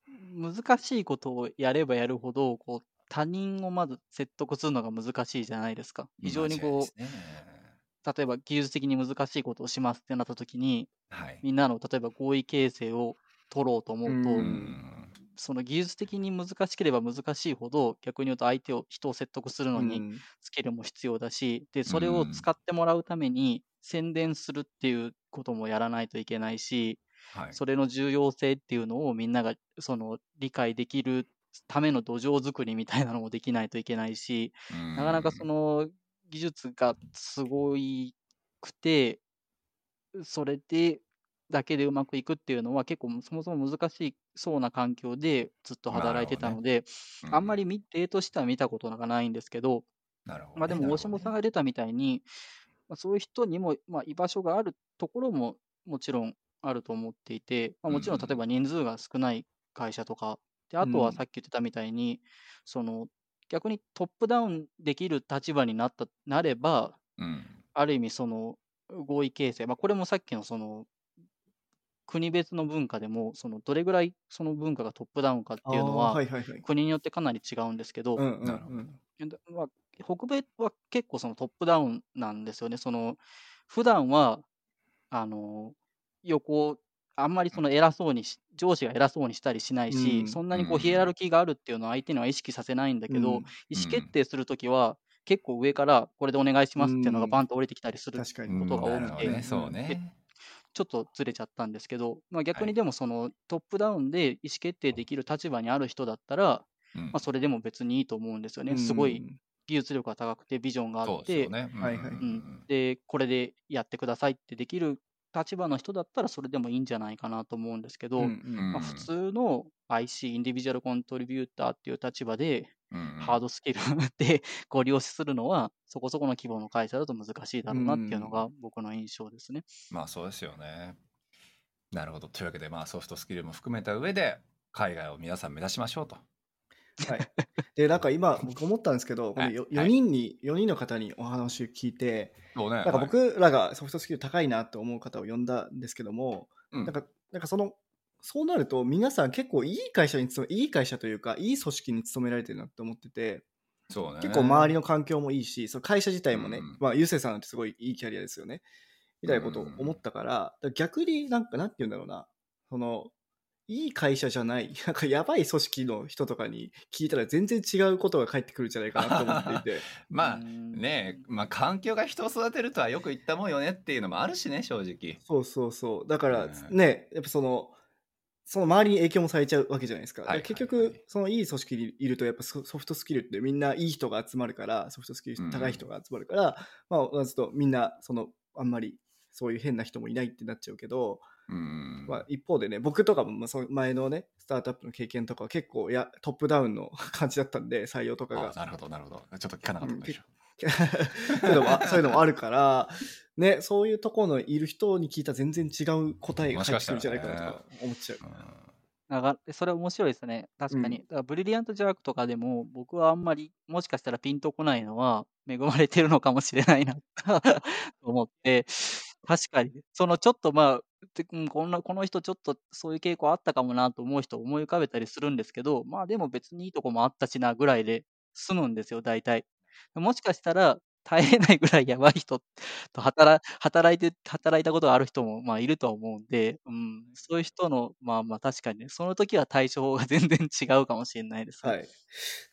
難しいことをやればやるほど、こう、他人をまず説得するのが難しいじゃないですか。非常にこう、ね。例えば技術的に難しいことをしますってなった時に、はい。みんなの例えば合意形成を取ろうと思うと、うその技術的に難しければ難しいほど、逆に言うと相手を、人を説得するのにうん。スキルも必要だし、で、それを使ってもらうために宣伝するっていうこともやらないといけないし、はい。それの重要性っていうのをみんながその理解できるための土壌作りみたいなのもできないといけないし、なかなかその技術がすごいくて、それでだけでうまくいくっていうのは結構そもそも難しそうな環境でずっと働いてたので、うん。あんまり見例としては見たことがないんですけど、なるほどね、まあでも大下さんが出たみたいに、まあ、そういう人にも、まあ、居場所があるところももちろんあると思っていて、まあ、もちろんうん例えば人数が少ない会社とか、であとはうんさっき言ってたみたいに、その逆にトップダウンできる立場になったなれば、うん。ある意味その合意形成、まあ、これもさっきのその国別の文化でも、そのどれぐらいその文化がトップダウンかっていうのは。国によってかなり違うんですけど、うんうんなるほどうん。えだまあ、北米は結構そのトップダウンなんですよね。その普段はあの横あんまりその偉そうにし上司が偉そうにしたりしないし、うん。そんなにこうん。うヒエラルキーがあるっていうのは相手には意識させないんだけど、うん。意思決定するときは結構上からこれでお願いしますっていうのがうん。バンと降りてきたりすることが多くてなるほどね。ね。ちょっとずれちゃったんですけど、まあ、逆はい。にでもそのトップダウンで意思決定できる立場にある人だったら、うん。まあ、それでも別にいいと思うんですよね。すごい技術力が高くてビジョンがあってでこれでやってくださいってできる立場の人だったらそれでもいいんじゃないかなと思うんですけど、うんうんまあ、普通の IC、インディビジュアルコントリビューターっていう立場で、うんハードスキルでご利用するのは、そこそこの規模の会社だと難しいだろうなっていうのが僕の印象ですね。まあそうですよね。なるほど。というわけで、まあソフトスキルも含めた上で、海外を皆さん目指しましょうと。はい。で、なんか今、僕思ったんですけど、このはいよ4人に、4人の方にお話を聞いて、そうね。なんか僕らがソフトスキル高いなと思う方を呼んだんですけども、うんなんか、なんかその、そうなると皆さん結構いい会社に勤め、いい会社というか、いい組織に勤められてるなって思ってて、そうね。結構周りの環境もいいし、その会社自体もね、うんまあ、ゆうせいさんってすごいいいキャリアですよね。みたいなことを思ったから、だから逆になんか、なんて言うんだろうな、その、いい会社じゃない、なんかやばい組織の人とかに聞いたら全然違うことが返ってくるんじゃないかなと思っていて。まあうんねまあ環境が人を育てるとはよく言ったもんよねっていうのもあるしね、正直。そうそうそう。だからうんね、やっぱその、その周りに影響もされちゃうわけじゃないですか。結局、そのいい組織にいると、やっぱソソフトスキルってみんないい人が集まるから、ソフトスキルうん高い人が集まるから、まあ、おのずとみんな、その、あんまりそういう変な人もいないってなっちゃうけど、うん。まあ、一方でね、僕とかもまあその前のね、スタートアップの経験とかは結構やトップダウンの 感じだったんで、採用とかが。あなるほど、なるほど。ちょっと聞かなかったでし ょ。そういうのもあそういうのもあるから、ね、そういうところのいる人に聞いたら全然違う答えが返ってくるんじゃないかなとか思っちゃう。だからそれは面白いですね。確かに。だからブリリアントジャークとかでも、僕はあんまり、もしかしたらピンとこないのは、恵まれてるのかもしれないなと思って、確かに、そのちょっとまあ、てうんこんなこの人ちょっとそういう傾向あったかもなと思う人を思い浮かべたりするんですけど、まあでも別にいいとこもあったしなぐらいで済むんですよ、大体。もしかしたら、耐えれないぐらいやばい人と働働いて、働いたことがある人もまあいるとは思うんで、うん、そういう人の、まあまあ確かにね、その時は対処法が 全然違うかもしれないですね。はい。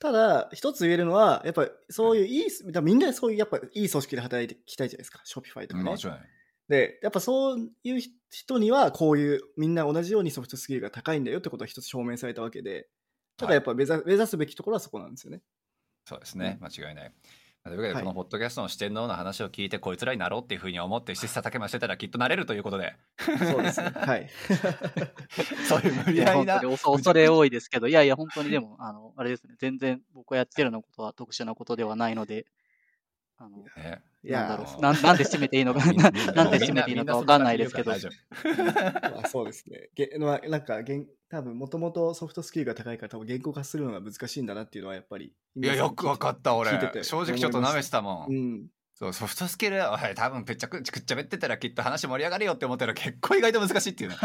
ただ、一つ言えるのは、やっぱりそういういい、だからみんなそういうやっぱいい組織で働いていきたいじゃないですか、ショピファイとかねも。ちろん。で、やっぱそういう人には、こういうみんな同じようにソフトスキルが高いんだよってことは一つ証明されたわけで、ただやっぱ目指,、目指すべきところはそこなんですよね。そうですね、間違いない。というわけで、はいこのポッドキャストの視点のの話を聞いて、こいつらになろうっていうふうに思って、切磋琢磨してたらきっとなれるということで、そうですね。はい。そういう無理やりな恐恐れ多いですけど、いやいや、本当にでも、あの、あれですね、全然僕がやってるようなことは特殊なことではないので、あの、ねいなんだろやう、なんなんで締めていいのか、なんで締めていいのかわかんないですけど、あ、そうですね。げまあ、なんかげん、多分もともとソフトスキルが高いから、多分言語化するのが難しいんだなっていうのは、やっぱり。夫いや、よくわかった、俺。正直ちょっと舐めてたもん。うん。そうソフトスキル、おい、多分ぺっちゃくちくっちゃべってたらきっと話盛り上がるよって思ったら結構意外と難しいっていうね。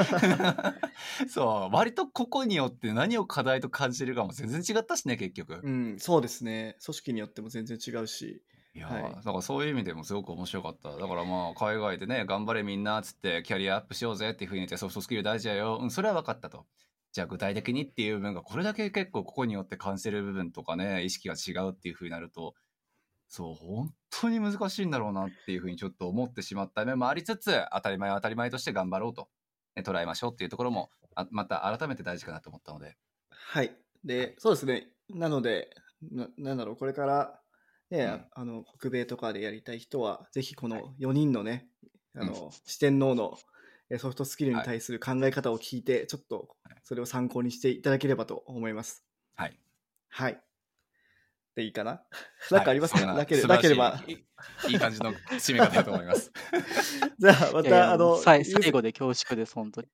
そう、割と個々によって何を課題と感じるかも全然違ったしね、結局。うん、そうですね。組織によっても全然違うし。いやー、はいだからそういう意味でもすごく面白かった。だからまあ、海外でね、頑張れみんなっつって、キャリアアップしようぜっていうふうに言って、ソフトスキル大事だよ。うん、それは分かったと。じゃあ具体的にっていう部分が、これだけ結構ここによって感じる部分とかね、意識が違うっていうふうになると、そう、本当に難しいんだろうなっていうふうにちょっと思ってしまった面もありつつ、当たり前は当たり前として頑張ろうとね捉えましょうっていうところもあまた改めて大事かなと思ったのではい。で、そうですね。なので、ななんだろう、これから、ね、うんあの、北米とかでやりたい人は、ぜひこはいの4人のね、あうんの、四天王のえソフトスキルに対する考え方を聞いて、ちょっとそれを参考にしていただければと思います。はいはい。でいいかな？なんかありますか、なけなければ。いいいい感じの締め方だと思います。じゃあ、また、いやいやあの、最後で恐縮です、本当に。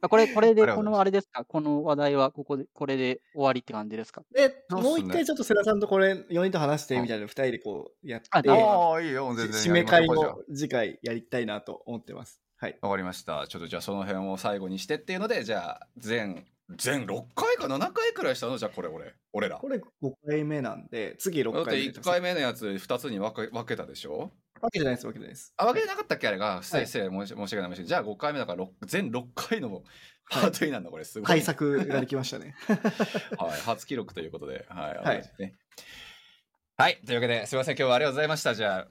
あこれ、これで、このあれですか、この話題はここで、これで終わりって感じですか？で、もう一回ちょっと世良さんとこれ、4人と話してうんみたいな2人でこうやって、あああ、いいよ、全然締め会やりましょうの次回やりたいなと思ってます。はい。わかりました。ちょっとじゃあその辺を最後にしてっていうので、じゃあ全、全6回か7回くらいしたの？じゃあこれ俺、俺ら。これ5回目なんで、次6だって1回目のやつ2つに分け分けたでしょ？わけじゃないです、わけじゃないです。あ、分けてなかったっけ？あれが。失礼、はい失礼、申し訳ない、申し訳ない。じゃあ5回目だから全6回のパートになるの、これすごい。対策ができましたね。はい、初記録ということで。はい。はいねはい。というわけで、すみません、今日はありがとうございました。じゃ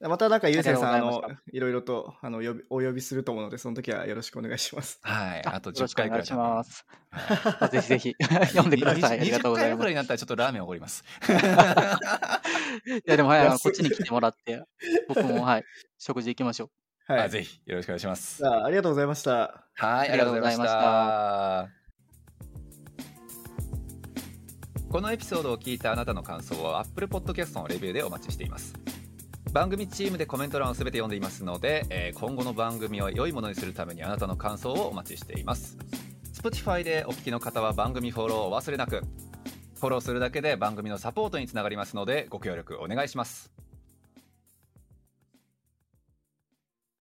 またなんか、ゆうせいさん、あのいろいろとあのお呼びすると思うので、その時はよろしくお願いします。あ、はい。あと10よろしくお願い回くらいします。ぜひぜひ読んでください。ありがとうござい20回ます。いくらいになったらちょっとラーメンおごります。や、でも、はい、こっちに来てもらって、僕も、はい、食事行きましょう。はい。あぜひよろしくお願いしますあ、ありがとうございました。はい、あありがとうございままし。したこのエピソードを聞いたあなたの感想は Apple Podcast のレビューでお待ちしています。番組チームでコメント欄を全て読んでいますので、えー今後の番組を良いものにするためにあなたの感想をお待ちしています。Spotify でお聞きの方は番組フォローをお忘れなく。フォローするだけで番組のサポートにつながりますのでご協力お願いします。